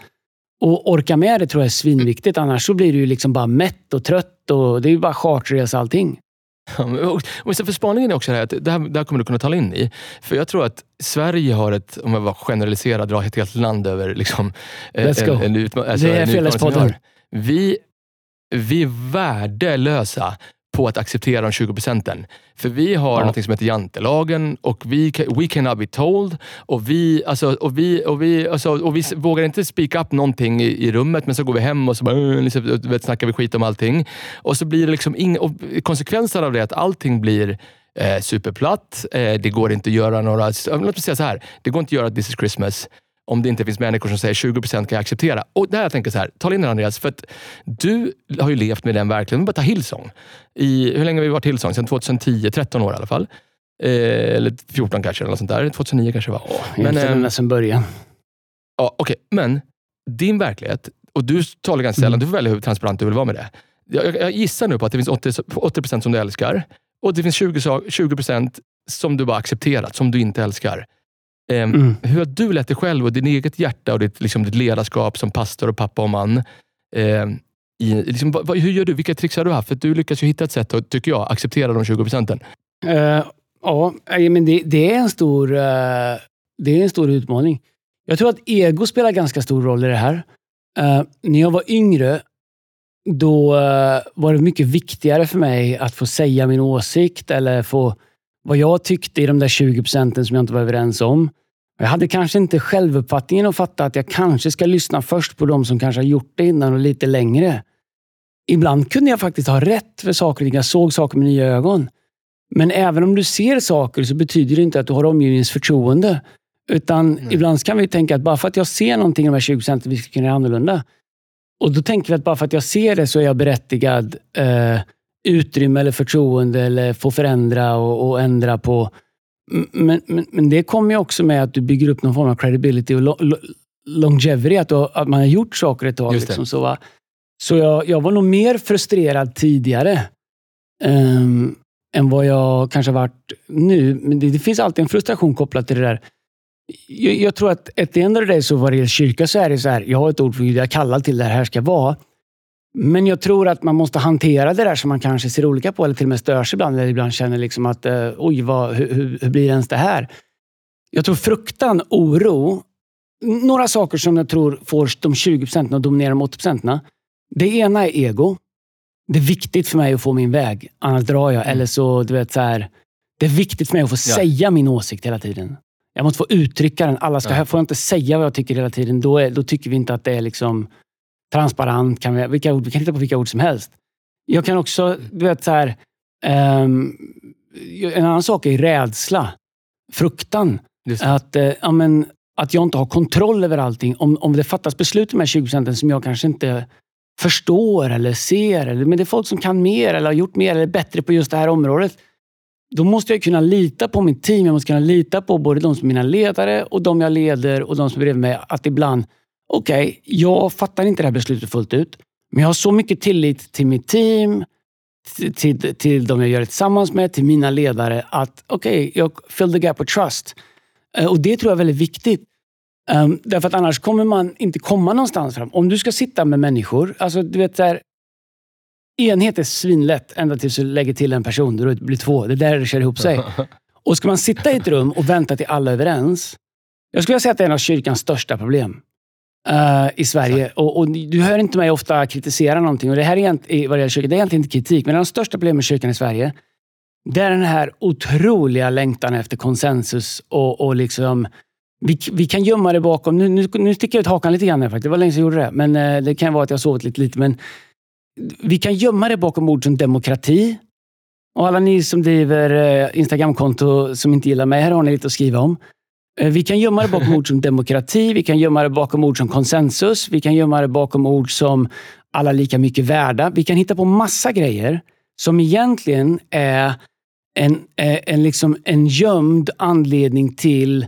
Och orka med det tror jag är svinviktigt. Annars så blir du liksom bara mätt och trött. och Det är bara charterresa allting. Ja, och, sen för spaningen är också det här, att det här, det här kommer du kunna tala in i. För jag tror att Sverige har ett, om jag var generaliserad, dra ett helt land över liksom, eh, Let's go. en, en, alltså, Det är en har. Vi, vi är värdelösa på att acceptera de 20 procenten. För vi har Ja. något som heter jantelagen och vi, we cannot be told. Och vi, alltså, och vi, och vi, alltså, och vi vågar inte speak up någonting i, i rummet, men så går vi hem och så bara, "Åh", liksom, vet, snackar vi skit om allting. Och så blir det liksom ing, och konsekvensen av det är att allting blir eh, superplatt. Eh, det går inte att göra några... Låt mig säga så här. Det går inte att göra This is Christmas om det inte finns människor som säger 20 procent kan jag acceptera. Och där jag tänker så här, tala in det Andreas, för att du har ju levt med den verkligheten. Bara ta Hillsong. I, hur länge har vi varit Hillsong? Sedan 2010, 13 år i alla fall. Eh, eller 14 kanske, eller något sånt där. 2009 kanske var. Men, Egentligen ända sedan början. Ja, okej. Men din verklighet, och du talar ganska sällan, Mm. du får välja hur transparent du vill vara med det. Jag, jag, gissar nu på att det finns 80, 80% som du älskar och det finns 20, sa- 20% som du bara accepterat, som du inte älskar. Ehm, Mm. Hur har du lett dig själv och din eget hjärta och ditt, liksom, ditt ledarskap som pastor och pappa och man? ehm, i, liksom, vad, hur gör du? Vilka tricks har du haft? För du lyckas ju hitta ett sätt att, tycker jag, acceptera de 20 procenten. Eh, ja, men det, det, är en stor, eh, det är en stor utmaning. Jag tror att ego spelar ganska stor roll i det här. Eh, när jag var yngre, då eh, var det mycket viktigare för mig att få säga min åsikt eller få vad jag tyckte i de där 20 procenten som jag inte var överens om. Jag hade kanske inte självuppfattningen att fatta att jag kanske ska lyssna först på de som kanske har gjort det innan och lite längre. Ibland kunde jag faktiskt ha rätt för saker och. Jag såg saker med nya ögon. Men även om du ser saker så betyder det inte att du har omgivningens förtroende. Utan Nej. ibland kan vi tänka att bara för att jag ser någonting i de här 20 procenten, vi ska kunna göra annorlunda. Och Då tänker vi att bara för att jag ser det så är jag berättigad eh, utrymme eller förtroende eller få förändra och, och ändra på. Men, men, men, det kommer ju också med att du bygger upp någon form av credibility och lo, lo, longevity. Att, du, att man har gjort saker ett tag. Liksom, så va? så jag, jag var nog mer frustrerad tidigare um, än vad jag kanske varit nu. Men det, det, finns alltid en frustration kopplat till det där. Jag, jag tror att ett the end of the day, så vad det gäller kyrka, så är det så här. Jag har ett ord för hur jag kallar till det här ska vara. Men jag tror att man måste hantera det där som man kanske ser olika på eller till och med stör sig ibland. Eller ibland känner liksom att uh, oj, vad, hur, hur, blir ens det här? Jag tror fruktan, oro, några saker som jag tror får de 20 procenten att dominera de 80 procenten. Det ena är ego. Det är viktigt för mig att få min väg, annars drar jag. Mm. Eller så, du vet, så här, det är viktigt för mig att få ja. säga min åsikt hela tiden. Jag måste få uttrycka den. Alla ska, ja. Får jag inte säga vad jag tycker hela tiden, då, är, då tycker vi inte att det är liksom transparent. Kan vi, vilka ord, vi kan hitta på vilka ord som helst. Jag kan också, du vet, så här, um, en annan sak är rädsla. Fruktan. Att, uh, ja, men, att jag inte har kontroll över allting. Om, om det fattas beslut de här 20 procenten som jag kanske inte förstår eller ser. Eller, men det är folk som kan mer eller har gjort mer eller är bättre på just det här området. Då måste jag kunna lita på mitt team. Jag måste kunna lita på både de som är mina ledare och de jag leder och de som är bredvid mig. Att ibland, okej, okay, jag fattar inte det här beslutet fullt ut. Men jag har så mycket tillit till mitt team, till, till, till de jag gör det tillsammans med, till mina ledare att okej, okay, jag fill the gap of trust. Eh, och Det tror jag är väldigt viktigt. Um, därför att annars kommer man inte komma någonstans fram. Om du ska sitta med människor, alltså du vet där, enhet är svinlätt ända tills du lägger till en person. Då blir två. Det är där det kör ihop sig. [LAUGHS] Och ska man sitta i ett rum och vänta till alla är överens. Jag skulle säga att det är en av kyrkans största problem uh, i Sverige. Och, och, Du hör inte mig ofta kritisera någonting. Och det här är, vad det gäller kyrkan, det är egentligen inte kritik, men det är de största problemen med kyrkan i Sverige. Det är den här otroliga längtan efter konsensus och, och liksom vi, vi kan gömma det bakom... Nu, nu, nu sticker jag ut hakan lite grann. Här, faktiskt. Det var länge sedan jag gjorde det. Men eh, det kan vara att jag sovit lite. lite men vi kan gömma det bakom ord som demokrati. Och alla ni som driver eh, Instagramkonto som inte gillar mig, här har ni lite att skriva om. Eh, vi kan gömma det bakom ord som demokrati, vi kan gömma det bakom ord som konsensus, vi kan gömma det bakom ord som alla lika mycket värda. Vi kan hitta på massa grejer som egentligen är en, eh, en, liksom en gömd anledning till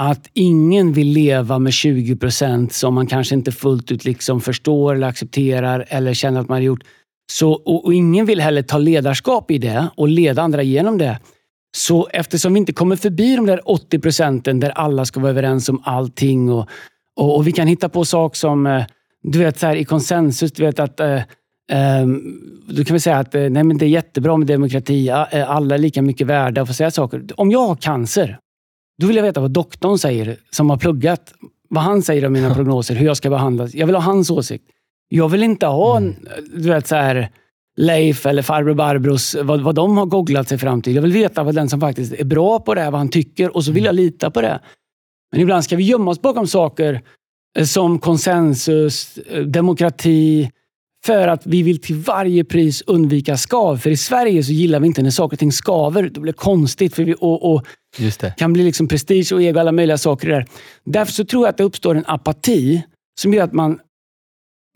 att ingen vill leva med 20 procent som man kanske inte fullt ut liksom förstår eller accepterar eller känner att man har gjort. Så, och, och, ingen vill heller ta ledarskap i det och leda andra genom det. Så eftersom vi inte kommer förbi de där 80 procenten där alla ska vara överens om allting och, och, och vi kan hitta på saker som, eh, du vet så här, i konsensus, du vet att eh, Um, då kan vi säga att eh, nej, men det är jättebra med demokrati. Alla är lika mycket värda att få säga saker. Om jag har cancer då vill jag veta vad doktorn säger, som har pluggat. Vad han säger om mina prognoser, hur jag ska behandlas. Jag vill ha hans åsikt. Jag vill inte ha mm. du vet, så här, Leif eller farbror Barbros, vad, vad de har googlat sig fram till. Jag vill veta vad den som faktiskt är bra på det är, vad han tycker och så vill jag lita på det. Men ibland ska vi gömma oss bakom saker eh, som konsensus, eh, demokrati, för att vi vill till varje pris undvika skav. För i Sverige så gillar vi inte när saker och ting skaver. Det blir konstigt för vi, och, och kan bli liksom prestige och ego och alla möjliga saker där. Därför så tror jag att det uppstår en apati som gör att man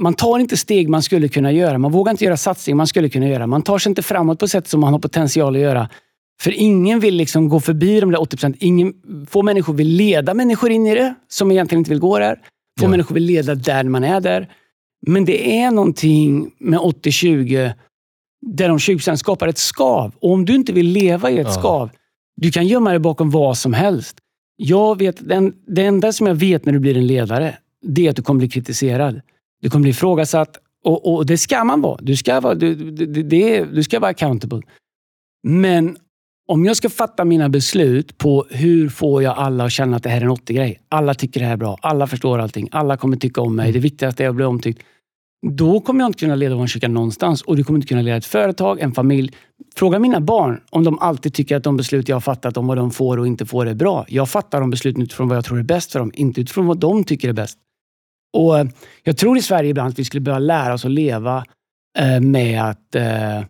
man tar inte steg man skulle kunna göra. Man vågar inte göra satsningar man skulle kunna göra. Man tar sig inte framåt på sätt som man har potential att göra. För ingen vill liksom gå förbi de där 80 procenten. Få människor vill leda människor in i det, som egentligen inte vill gå där. Få ja. människor vill leda där man är där. Men det är någonting med 80-20 där de 20 skapar ett skav. Och om du inte vill leva i ett ja. skav, du kan gömma dig bakom vad som helst. Jag vet, det enda som jag vet när du blir en ledare, det är att du kommer bli kritiserad. Du kommer bli ifrågasatt. Och, och det ska man vara. Du ska vara, du, du, det, du ska vara accountable. Men om jag ska fatta mina beslut på hur får jag alla att känna att det här är en 80-grej. Alla tycker det här är bra. Alla förstår allting. Alla kommer tycka om mig. Det viktigaste är att bli omtyckt. Då kommer jag inte kunna leda vår kyrka någonstans och du kommer inte kunna leda ett företag, en familj. Fråga mina barn om de alltid tycker att de beslut jag har fattat om vad de får och inte får är bra. Jag fattar de besluten utifrån vad jag tror är bäst för dem, inte utifrån vad de tycker är bäst. Och eh, Jag tror i Sverige ibland att vi skulle behöva lära oss att leva eh, med att eh,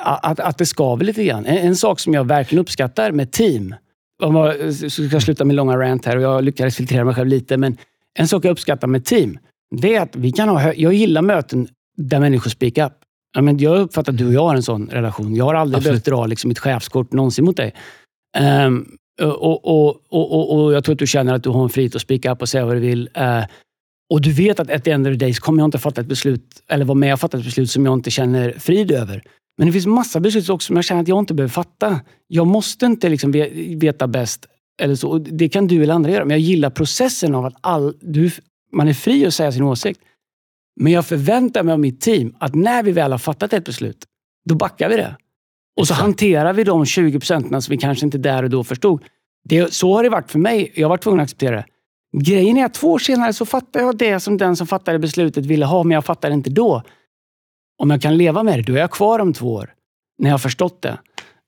att, att det skaver lite grann. En, en, sak som jag verkligen uppskattar med team, om jag ska sluta med långa rant här och jag lyckades filtrera mig själv lite, men en sak jag uppskattar med team, det är att vi kan ha... Jag gillar möten där människor speak up. Ja, men jag uppfattar att du och jag har en sån relation. Jag har aldrig Absolut. behövt dra liksom, mitt chefskort någonsin mot dig. Ehm, och, och, och, och, Jag tror att du känner att du har en frihet att speak up och säga vad du vill. Eh, och du vet att at the end of the day så kommer jag inte fatta ett beslut, eller vara med och fatta ett beslut som jag inte känner frid över. Men det finns massa beslut också som jag känner att jag inte behöver fatta. Jag måste inte liksom ve- veta bäst. Eller så. Och Det kan du eller andra göra. Men jag gillar processen av att all, du, man är fri att säga sin åsikt. Men jag förväntar mig av mitt team att när vi väl har fattat ett beslut, då backar vi det. Och så Exakt. hanterar vi de 20 procenten som vi kanske inte där och då förstod. Det, så har det varit för mig. Jag har varit tvungen att acceptera det. Grejen är att två år senare så fattar jag det som den som fattade beslutet ville ha, men jag fattade inte då. Om jag kan leva med det, då är jag kvar om två år. När jag har förstått det.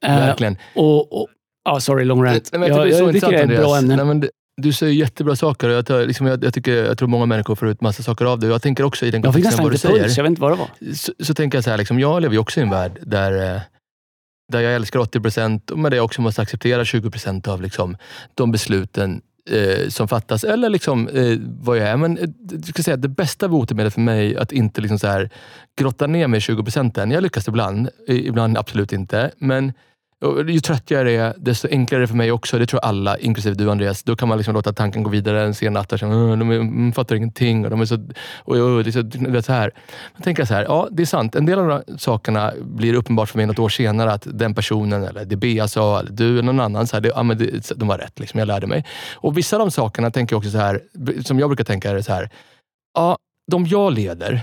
Eh, Verkligen. och, och, ja, sorry, long rant. Nej, men jag, det är så tycker det är ett bra ämne. Nej, men det, du säger jättebra saker och jag, tar, liksom, jag, jag, tycker, jag tror många människor får ut massa saker av det. Jag tänker också i den Jag fick nästan vad du säger. puls, jag vet inte vad det var. så, så tänker jag så här, liksom, jag lever ju också i en värld där, eh, där jag älskar 80 procent, men där jag också måste acceptera 20 procent av liksom, de besluten eh, som fattas. Eller liksom, eh, vad jag är. Men eh, jag ska säga, det bästa botemedlet för mig att inte liksom så här, grotta ner mig i 20 procenten. Jag lyckas ibland, ibland absolut inte. Men och ju tröttare jag är, desto enklare är det för mig också. Det tror alla, inklusive du Andreas. Då kan man liksom låta tanken gå vidare en sen natt. Och känna, de, är, de fattar ingenting. Och de är så, och, och, och, så, vet, så här. Man tänker så här, ja det är sant. En del av de här sakerna blir uppenbart för mig något år senare att den personen, eller det Bea sa, eller du eller någon annan, så här, det, ja, men det, de var rätt. Liksom, jag lärde mig. Och vissa av de sakerna tänker jag också så här, som jag brukar tänka är så här, ja, de jag leder,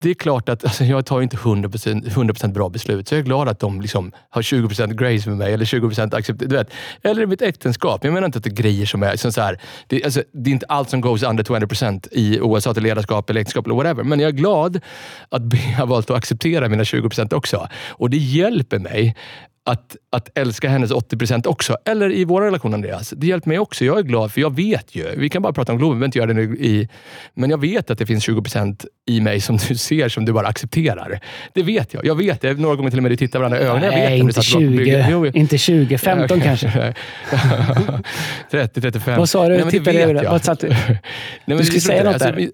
det är klart att alltså, jag tar inte 100%, 100% bra beslut, så jag är glad att de liksom har 20% grace med mig, eller 20% accept, du vet. Eller i mitt äktenskap. Jag menar inte att det är grejer som är... Som så här, det, alltså, det är inte allt som goes under 20% i oavsett till ledarskap eller äktenskap eller whatever. Men jag är glad att jag har valt att acceptera mina 20% också. Och det hjälper mig att, att älska hennes 80% också. Eller i vår relation Andreas. Det hjälper mig också. Jag är glad för jag vet ju. Vi kan bara prata om Globen, vi behöver inte göra det nu i... Men jag vet att det finns 20% i mig som du ser, som du bara accepterar. Det vet jag. Jag vet det. Några gånger till och med du tittar varandra i ögonen. Jag vet Nej, om du inte satt bakom 20. bryggan. Jo. Inte 20. 15 kanske. [LAUGHS] 30, 35. Vad sa du? Nej, men det vet jag. Vad satt du? Nej, men Du skulle säga något där. vi-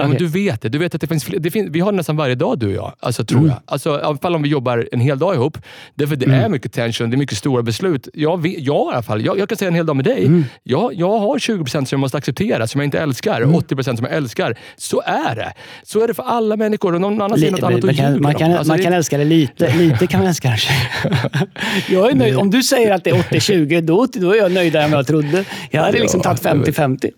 Ja, men du vet det. Du vet att det finns, det finns Vi har det nästan varje dag du och jag, alltså, tror Mm. jag. Alltså, I alla fall om vi jobbar en hel dag ihop. Därför det Mm. är mycket tension, det är mycket stora beslut. Jag, vet, jag i alla fall, jag, jag kan säga en hel dag med dig. Mm. Jag, jag har 20% som jag måste acceptera, som jag inte älskar. Mm. 80% som jag älskar. Så är det. Så är det för alla människor. Och någon annan säger något annat och man kan, man kan, Alltså, man det- kan älska det lite. [LAUGHS] Lite kan man älska kanske. [LAUGHS] jag är nöjd. Om du säger att det är 80-20, då, då är jag nöjdare än vad jag trodde. Jag hade liksom Ja, tagit 50-50.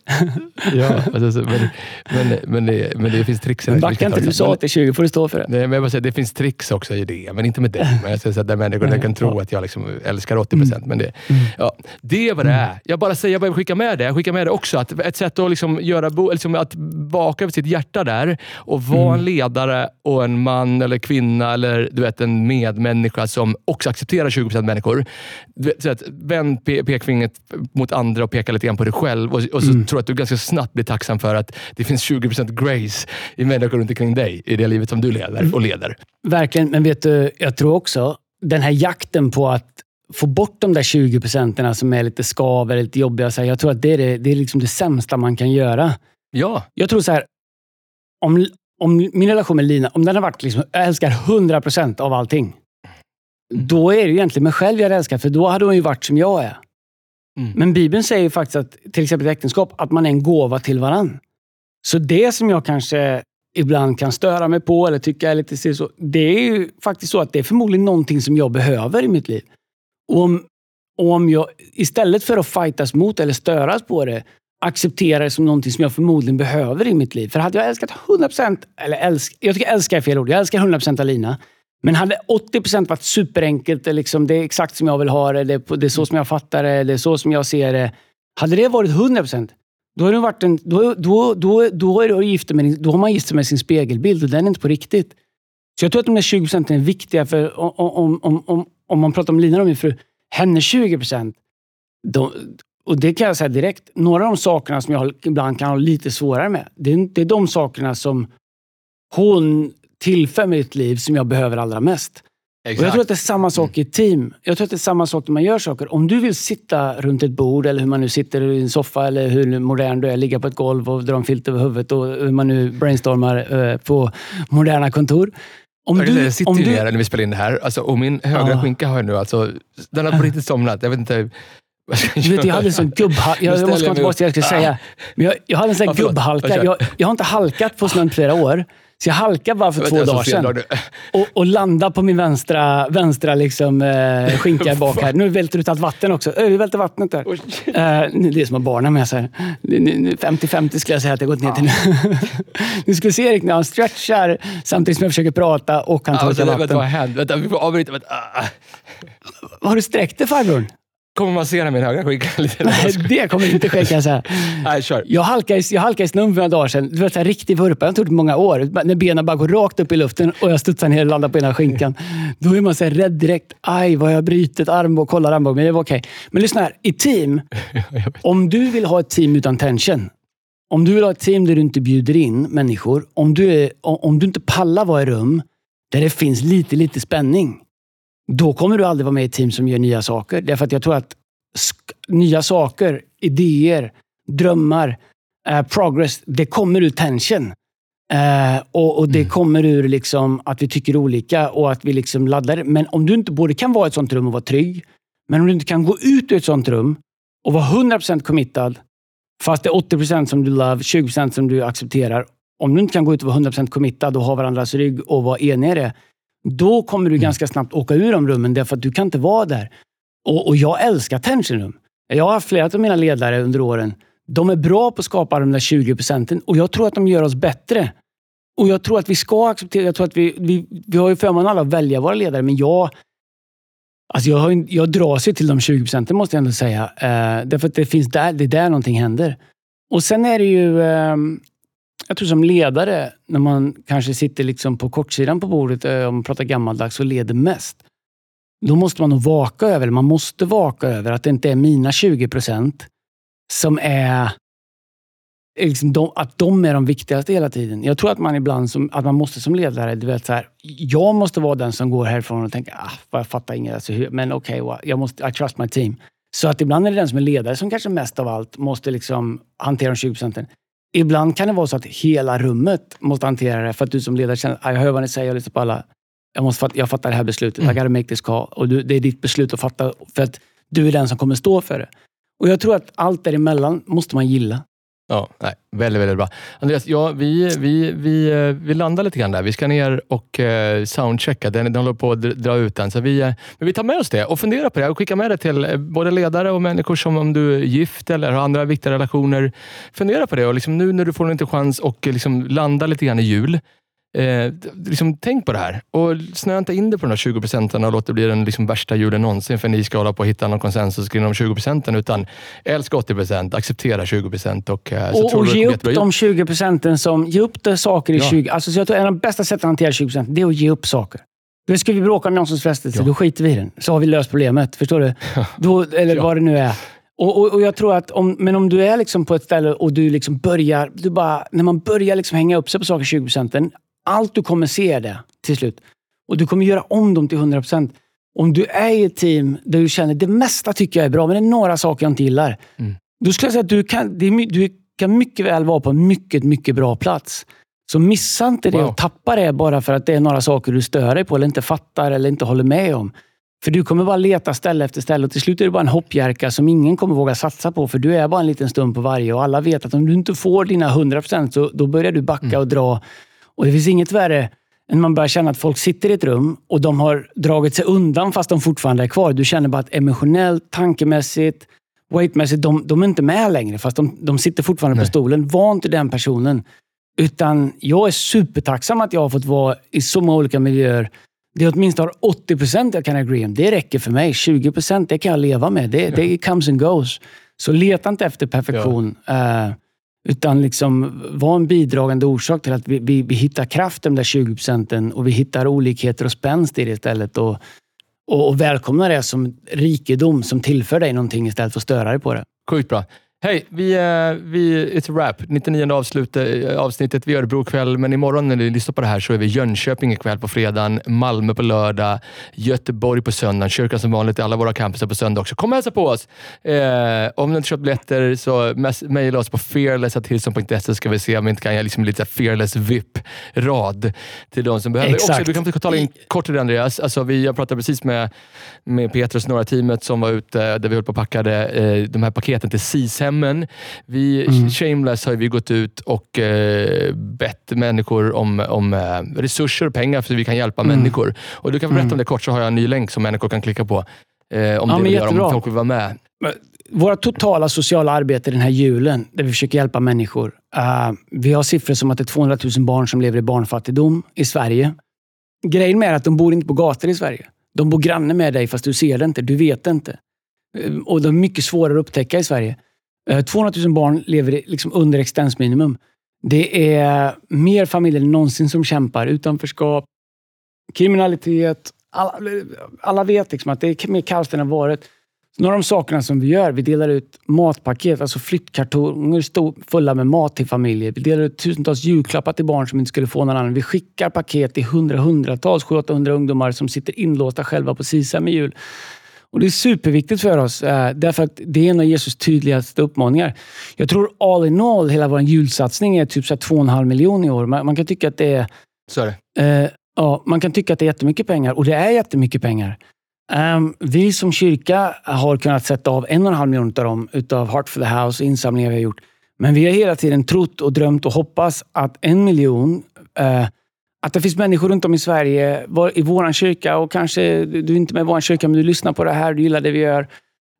Ja, men, men, men, det, men det finns tricks. det. Backa inte, det du sa Men- 80-20 får du stå för det. Nej, men jag bara säger, det finns tricks också i det, men inte med dig. Men jag säger så att där människor kan tro att jag liksom älskar 80 procent. Men det, ja, det är vad det är. Jag bara säger, jag bara skickar med det. Jag skickar med det också. Att ett sätt att liksom göra liksom att vaka över sitt hjärta där och vara en ledare och en man eller kvinna eller du vet, en medmänniska som också accepterar 20 procent människor. Du vet, så att vänd pe pekfingret mot andra och peka lite grann på dig själv. Och, och så tror jag att du ganska snabbt blir tacksam för att det finns 20 procent grace i människor runt omkring dig i det livet som du lever och leder. Verkligen, men vet du, jag tror också den här jakten på att få bort de där 20 procenten som är lite skav eller lite jobbiga. Så jag tror att det är, det, det är liksom det sämsta man kan göra. Ja, Jag tror så här, om, om min relation med Lina, om den har varit liksom, jag älskar 100 procent av allting. Då är det ju egentligen mig själv jag älskar, för då hade hon ju varit som jag är. Mm. Men Bibeln säger ju faktiskt att, till exempel i äktenskap, att man är en gåva till varann. Så det som jag kanske ibland kan störa mig på eller tycka är lite si- så, det är ju faktiskt så att det är förmodligen någonting som jag behöver i mitt liv. Och om, och om jag istället för att fightas mot eller störas på det, accepterar det som någonting som jag förmodligen behöver i mitt liv. För hade jag älskat 100%, eller älsk, jag tycker älska är fel ord, jag älskar 100% Alina. Men hade 80% varit superenkelt, det är, liksom, det är exakt som jag vill ha det, det är, det är så som jag fattar det, det är så som jag ser det. Hade det varit 100% då har, det varit en, då, då, då, då, är det gift med, då har man gift sig med sin spegelbild och den är inte på riktigt. Så jag tror att de där 20 procenten är viktiga. För om, om, om, om, om man pratar om Lina och min fru, hennes 20 procent, och det kan jag säga direkt, några av de sakerna som jag ibland kan ha lite svårare med, det är, det är de sakerna som hon tillför mitt liv som jag behöver allra mest. Och jag tror att det är samma sak i team. Jag tror att det är samma sak när man gör saker. Om du vill sitta runt ett bord, eller hur man nu sitter i en soffa, eller hur modern du är, ligga på ett golv och dra en filt över huvudet och hur man nu brainstormar eh, på moderna kontor. Om du, jag sitter om ju du... ner när vi spelar in det här alltså, och min högra ah. skinka har jag nu alltså, den har på riktigt somnat. Jag vet inte [LAUGHS] du vet, jag hade en sån gubbhalka. Jag, jag måste komma tillbaka till det jag skulle säga. Men jag, jag hade en sån ja, gubbhalka. Jag, jag har inte halkat på snön flera år. Så jag halkade bara för två dagar sedan. Och, och landade på min vänstra, vänstra liksom, eh, skinka bak här. Nu välter ut allt vatten också. Öh, vi välter vattnet där. Eh, det är som att barnen med sig. 50-50 skulle jag säga att jag gått ner till nu. du [LAUGHS] skulle se Erik när han stretchar samtidigt som jag försöker prata och han torkar ja, vatten. Vad hände? Vänta, vi får avbryta. Har du sträckt dig farbror? Kommer massera min högra skinka [LAUGHS] lite? Nej, det kommer inte ske kan jag säga. Nej, kör. Jag halkade, jag halkade i snön för några dagar sedan. Du vet, en riktig vurpa. Jag har inte gjort det många år. När benen bara går rakt upp i luften och jag studsar ner och landar på ena skinkan. Då är man så rädd direkt. Aj, vad jag har brutit armbåge. Kolla armbågen. Men det var okej. Okay. Men lyssna här. I team. [LAUGHS] om du vill ha ett team utan tension. Om du vill ha ett team där du inte bjuder in människor. Om du, är, om du inte pallar vara i rum där det finns lite, lite spänning då kommer du aldrig vara med i ett team som gör nya saker. Därför att jag tror att nya saker, idéer, drömmar, eh, progress, det kommer ur tension. Eh, och, och, Det mm. kommer ur liksom att vi tycker olika och att vi liksom laddar. Men om du inte både kan vara i ett sånt rum och vara trygg, men om du inte kan gå ut ur ett sånt rum och vara 100% committad, fast det är 80% som du love, 20% som du accepterar. Om du inte kan gå ut och vara 100% committad och ha varandras rygg och vara eniga i det, då kommer du mm. ganska snabbt åka ur de rummen därför att du kan inte vara där. Och, och jag älskar tensionrum. Jag har haft flera av mina ledare under åren. De är bra på att skapa de där 20 procenten och jag tror att de gör oss bättre. Och Jag tror att vi ska acceptera... Jag tror att vi, vi, vi har ju förmånen alla att välja våra ledare, men jag, alltså jag, har, jag dras ju till de 20 procenten måste jag ändå säga. Eh, därför att det, finns där, det är där någonting händer. Och Sen är det ju... Eh, jag tror som ledare, när man kanske sitter liksom på kortsidan på bordet, eh, om man pratar gammaldags, och leder mest. Då måste man nog vaka över, man måste vaka över att det inte är mina 20 procent som är liksom de, att de är de viktigaste hela tiden. Jag tror att man ibland som, att man måste som ledare, du vet så här, jag måste vara den som går härifrån och tänker, ah, jag fattar inget, alltså, men okej, okay, jag måste, I trust my team. Så att ibland är det den som är ledare som kanske mest av allt måste liksom hantera de 20 procenten. Ibland kan det vara så att hela rummet måste hantera det för att du som ledare känner, jag hör vad ni säger, jag lyssnar på alla jag, måste fatta, jag fattar det här beslutet. Mm. I gotta make this call. Och du, det är ditt beslut att fatta för att du är den som kommer stå för det. Och Jag tror att allt däremellan måste man gilla. Ja, nej, väldigt, väldigt bra. Andreas, ja, vi, vi, vi, eh, vi landar lite grann där. Vi ska ner och eh, soundchecka. Den, den håller på att dra ut den. Så vi, eh, men vi tar med oss det och funderar på det och skickar med det till eh, både ledare och människor som om du är gift eller har andra viktiga relationer. Fundera på det och liksom nu när du får en liten chans och eh, liksom landa lite grann i jul. Eh, liksom, tänk på det här och snöa inte in det på de här 20 procenten och låt det bli den liksom värsta julen någonsin för ni ska hålla på att hitta någon konsensus kring de 20 procenten. Utan älska 80 procent, acceptera 20 procent. Och, eh, och, och ge upp de 20 procenten som... Ge upp det saker i ja. 20... Alltså, så jag tror en av de bästa sätten att hantera 20 procent, det är att ge upp saker. Då ska vi bråka om någons frestelse, ja. då skiter vi i den. Så har vi löst problemet. Förstår du? Då, eller ja. vad det nu är. Och, och, och, jag tror att om, men om du är liksom på ett ställe och du liksom börjar... Du bara, när man börjar liksom hänga upp sig på saker 20 procenten, allt du kommer se är det till slut. Och du kommer göra om dem till 100 procent. Om du är i ett team där du känner det mesta tycker jag är bra, men det är några saker jag inte gillar. Mm. Då skulle jag säga att du kan, du kan mycket väl vara på en mycket, mycket bra plats. Så missa inte det wow. och tappa det bara för att det är några saker du stör dig på, eller inte fattar eller inte håller med om. För du kommer bara leta ställe efter ställe och till slut är det bara en hoppjerka som ingen kommer våga satsa på. För du är bara en liten stund på varje och alla vet att om du inte får dina 100 procent så då börjar du backa mm. och dra och Det finns inget värre än man börjar känna att folk sitter i ett rum och de har dragit sig undan fast de fortfarande är kvar. Du känner bara att emotionellt, tankemässigt, weightmässigt, de, de är inte med längre fast de, de sitter fortfarande Nej. på stolen. Var inte den personen. Utan jag är supertacksam att jag har fått vara i så många olika miljöer det är åtminstone har 80 procent jag kan agree om. Det räcker för mig. 20 procent, det kan jag leva med. Det, ja. det comes and goes. Så leta inte efter perfektion. Ja. Uh, utan liksom var en bidragande orsak till att vi, vi, vi hittar kraften, de där 20 procenten, och vi hittar olikheter och spänst i det istället. Och, och, och välkomna det som rikedom som tillför dig någonting istället för att störa dig på det. Sjukt bra. Hej, vi, är, vi, it's a wrap. 99 avslut, eh, avsnittet. Vi gör Örebro kväll, men imorgon när ni lyssnar på det här så är vi i Jönköping ikväll på fredagen, Malmö på lördag, Göteborg på söndagen, kyrkan som vanligt i alla våra campusar på söndag också. Kom och hälsa på oss! Eh, om ni inte köpt biljetter så mejla oss på fearless.hillson.se så ska vi se om vi inte kan göra liksom lite fearless VIP-rad till de som behöver. Exakt. Också, du kan få tala in kort till det Andreas. Alltså, vi, jag pratade precis med, med Petrus och några teamet som var ute där vi höll på och packade eh, de här paketen till SIS-hemmen. Vi, Mm. Shameless har vi gått ut och eh, bett människor om, om eh, resurser och pengar för att vi kan hjälpa Mm. människor. Och Du kan berätta Mm. om det kort så har jag en ny länk som människor kan klicka på. Eh, om Ja, det men vill göra, om folk vill vara med. Våra totala sociala arbete den här julen, där vi försöker hjälpa människor. Uh, vi har siffror som att det är 200 000 barn som lever i barnfattigdom i Sverige. Grejen med är att de bor inte på gator i Sverige. De bor granne med dig fast du ser det inte. Du vet det inte. Och de är mycket svårare att upptäcka i Sverige. Eh, 200 000 barn lever liksom under existensminimum. Det är mer familjer än någonsin som kämpar. Utanförskap, kriminalitet. Alla, alla vet liksom att det är mer kaos än det har varit. Så några av de sakerna som vi gör, vi delar ut matpaket, alltså flyttkartonger fulla med mat till familjer. Vi delar ut tusentals julklappar till barn som inte skulle få någon annan. Vi skickar paket till hundra, hundratals, 700-800 ungdomar som sitter inlåsta själva på SISAM i jul. Och Det är superviktigt för oss, eh, därför att det är en av Jesus tydligaste uppmaningar. Jag tror all in all, hela vår julsatsning är typ så här 2,5 miljoner i år. Man, man kan tycka att det är Så är det. Eh, ja, man kan tycka att det är jättemycket pengar och det är jättemycket pengar. Ehm, vi som kyrka har kunnat sätta av en och en halv miljon av dem utav Heart for the House och insamlingar vi har gjort. Men vi har hela tiden trott och drömt och hoppas att en miljon, eh, att det finns människor runt om i Sverige, i vår kyrka och kanske du är inte med i vår kyrka men du lyssnar på det här, du gillar det vi gör.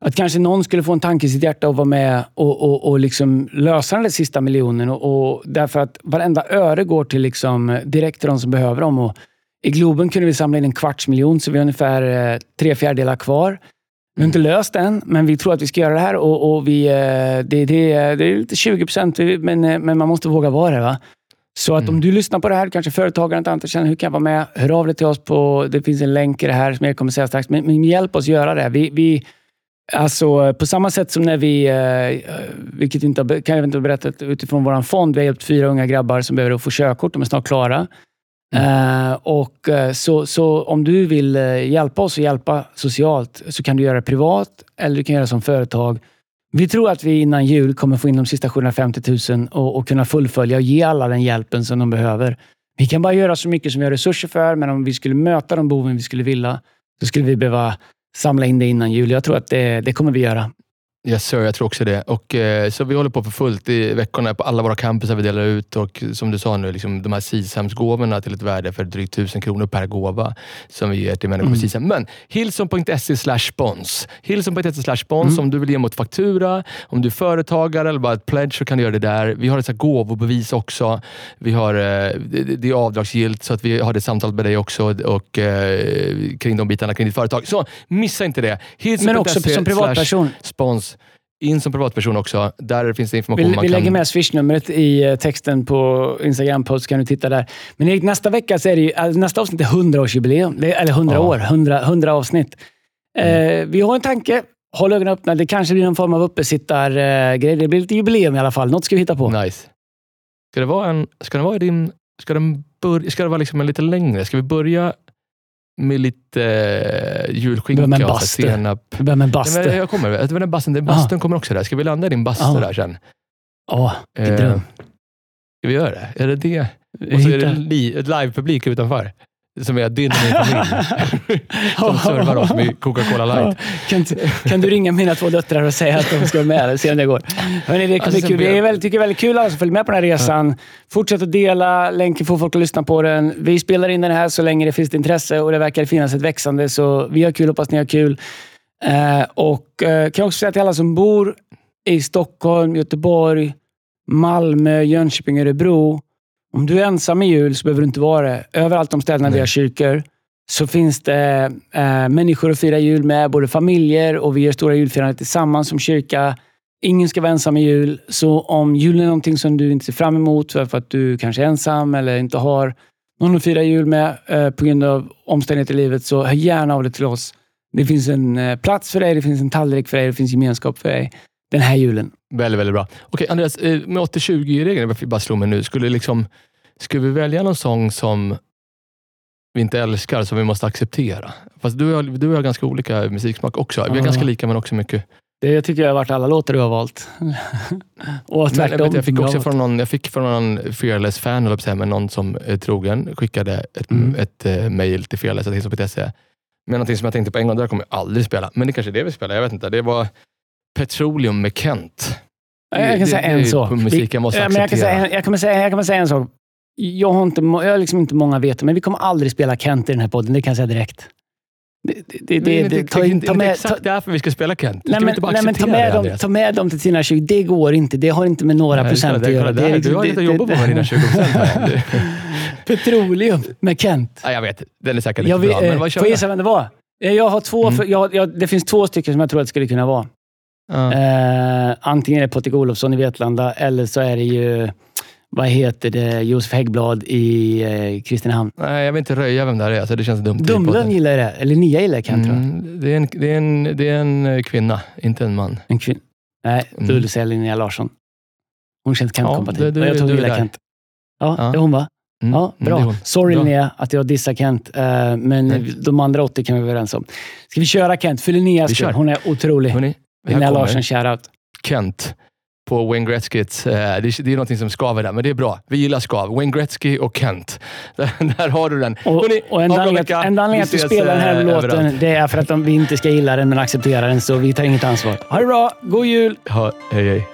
Att kanske någon skulle få en tanke i sitt hjärta och vara med och, och, och liksom lösa den där sista miljonen. Och, och därför att varenda öre går till liksom direkt till de som behöver dem. Och I Globen kunde vi samla in en kvarts miljon, så vi har ungefär eh, tre fjärdedelar kvar. Vi har inte löst det än, men vi tror att vi ska göra det här. Och, och vi, eh, det, det, är- det är lite 20 procent, men, eh, men man måste våga vara det. Va? Så att Mm. om du lyssnar på det här, kanske företagaren inte känner hur kan jag vara med? Hör av dig till oss. på Det finns en länk i det här som jag kommer säga strax. Men, men hjälp oss göra det. Vi, vi, alltså, på samma sätt som när vi, eh, vilket inte kan jag inte ha berättat utifrån vår fond, vi har hjälpt fyra unga grabbar som behöver få körkort. De är snart klara. Eh, och eh, så, så om du vill eh, hjälpa oss och hjälpa socialt så kan du göra det privat eller du kan göra det som företag. Vi tror att vi innan jul kommer få in de sista 750 000 och, och kunna fullfölja och ge alla den hjälpen som de behöver. Vi kan bara göra så mycket som vi har resurser för, men om vi skulle möta de behoven vi skulle vilja, så skulle vi behöva samla in det innan jul. Jag tror att det, det kommer vi göra. Yes sir, jag tror också det. Och, eh, så vi håller på för fullt i veckorna på alla våra campusar vi delar ut och som du sa nu, liksom, de här SISAMS-gåvorna till ett värde för drygt 1000 kronor per gåva som vi ger till människor på Mm. SISAM. Men Hillson.se slash spons. Hillson.se slash spons. Mm. Om du vill ge mot faktura, om du är företagare eller bara ett pledge så kan du göra det där. Vi har ett så här gåvobevis också. Vi har, eh, det, det är avdragsgillt så att vi har det samtalet med dig också och, eh, kring de bitarna kring ditt företag. Så missa inte det. Men också som privatperson. Spons. In som privatperson också. Där finns det information. Vi, man vi kan... lägger med swishnumret i eh, texten på Instagram-post, kan du titta där. Men Erik, nästa vecka så är det ju, alltså, nästa avsnitt är 100-årsjubileum. Det är- Eller 100 Ja. år, 100, 100 avsnitt. Eh, vi har en tanke. Håll ögonen öppna. Det kanske blir någon form av uppesittargrej. det blir lite jubileum i alla fall. Något ska vi hitta på. Nice. Ska det vara en... Ska det vara din... Ska, den börja, ska det vara liksom en lite längre? Ska vi börja med lite eh, julskinka en och bastu. senap? Börjar med en Nej, men bastu. jag kommer. Jag den bastun, den bastun kommer också där. Ska vi landa i din bastu Ja. där sen? Vilken Eh, dröm. Ska vi göra det? Är det det? Och så är det li, live-publik utanför. Som är din och min familj. [LAUGHS] som servar oss med Coca-Cola light. Kan, kan du ringa mina två döttrar och säga att de ska vara med och se om det går? Hörrni, det Alltså, kul. Vi är jag- väldigt, tycker det är väldigt kul alla som följer med på den här resan. Fortsätt att dela länken, få folk att lyssna på den. Vi spelar in den här så länge det finns ett intresse och det verkar finnas ett växande. Så vi har kul, hoppas ni har kul. Eh, och eh, kan också säga till alla som bor i Stockholm, Göteborg, Malmö, Jönköping, Örebro. Om du är ensam i jul så behöver du inte vara det. Överallt de ställena vi Nej. har kyrkor så finns det eh, människor att fira jul med, både familjer och vi gör stora julfiranden tillsammans som kyrka. Ingen ska vara ensam i jul, så om julen är någonting som du inte ser fram emot för att du kanske är ensam eller inte har någon att fira jul med eh, på grund av omständigheter i livet, så hör gärna av dig till oss. Det finns en eh, plats för dig, det finns en tallrik för dig, det finns gemenskap för dig den här julen. Väldigt, väldigt bra. Okej, Andreas, eh, med 80-20-regeln, varför bara slog mig nu. Skulle, liksom, skulle vi välja någon sång som vi inte älskar, som vi måste acceptera? Fast du och jag, du och jag har ganska olika musiksmak också. Vi är ganska lika, men också mycket... Det tycker jag har varit alla låtar du har valt. [LAUGHS] Och Men, tvärtom. jag, vet, jag fick också från någon, jag fick från någon Fearless-fan, men någon som är trogen, skickade ett, Mm. ett eh, mail till fearless.se med någonting som jag tänkte på en gång, det där kommer jag aldrig spela. Men det kanske är det vi spelar, jag vet inte. Det var Petroleum med Kent. Jag kan Det- säga det är en sak. jag måste men jag, kan acceptera. säga, jag, kommer säga, jag en sak. Jag har, inte, jag har liksom inte många vet men vi kommer aldrig spela Kent i den här podden. Det kan jag säga direkt. Det, det, det, Det är det, ta, in, det ta är med, ta, exakt därför vi ska spela Kent. Nej, men, nej, men ta, acceptera med det, dem, ta med dem till dina 20. Det går inte. Det har inte med några Nej, procent det- att göra. det- det- är Du har lite att jobba på med dina 20 procent. [LAUGHS] Petroleum med Kent. Ja, jag vet, den är säkert lite Jag vill, bra. Men vad kör får vi? gissa vem det var? Jag har två, Mm. för, jag, jag, det finns två stycken som jag tror att det skulle kunna vara. Ja. Eh, antingen är det Patrik Olofsson i Vetlanda eller så är det ju, vad heter det, Josef Häggblad i eh, Kristinehamn. Nej, jag vill inte röja vem det här är, så det känns dumt. podden. gillar det, eller Nia gillar Kent tror jag. Mm, det, är en, det, är en, det är en eh, kvinna, inte en man. En kvin- Nej, Mm. du vill säga Linnea Larsson. Hon känns Ja, Kent-kompatibel. du- du- Och jag tror du hon gillar. Kent. Ja, Ja. det är hon va? Mm, Ja, mm, det bra. hon. Sorry Bra. Linnea att jag dissar Kent, eh, men Nej. de andra 80 kan vi vara överens om. Ska vi köra Kent? För Linneas skull. Hon är otrolig. Hörrni, Linnea Larsson, shoutout. Kent på Wayne Gretzkys. eh, Det är, det är någonting som skaver där, men det är bra. Vi gillar skav. Wayne Gretzky och Kent. [LAUGHS] Där, där har du den. Och, Hörrni, och en ha bra anledning vecka. att, Vi spelar den här eh, låten, överallt. det är för att de, vi inte ska gilla den, men acceptera den. Så vi tar inget ansvar. Ha det bra! God jul! Ha, hej, hej.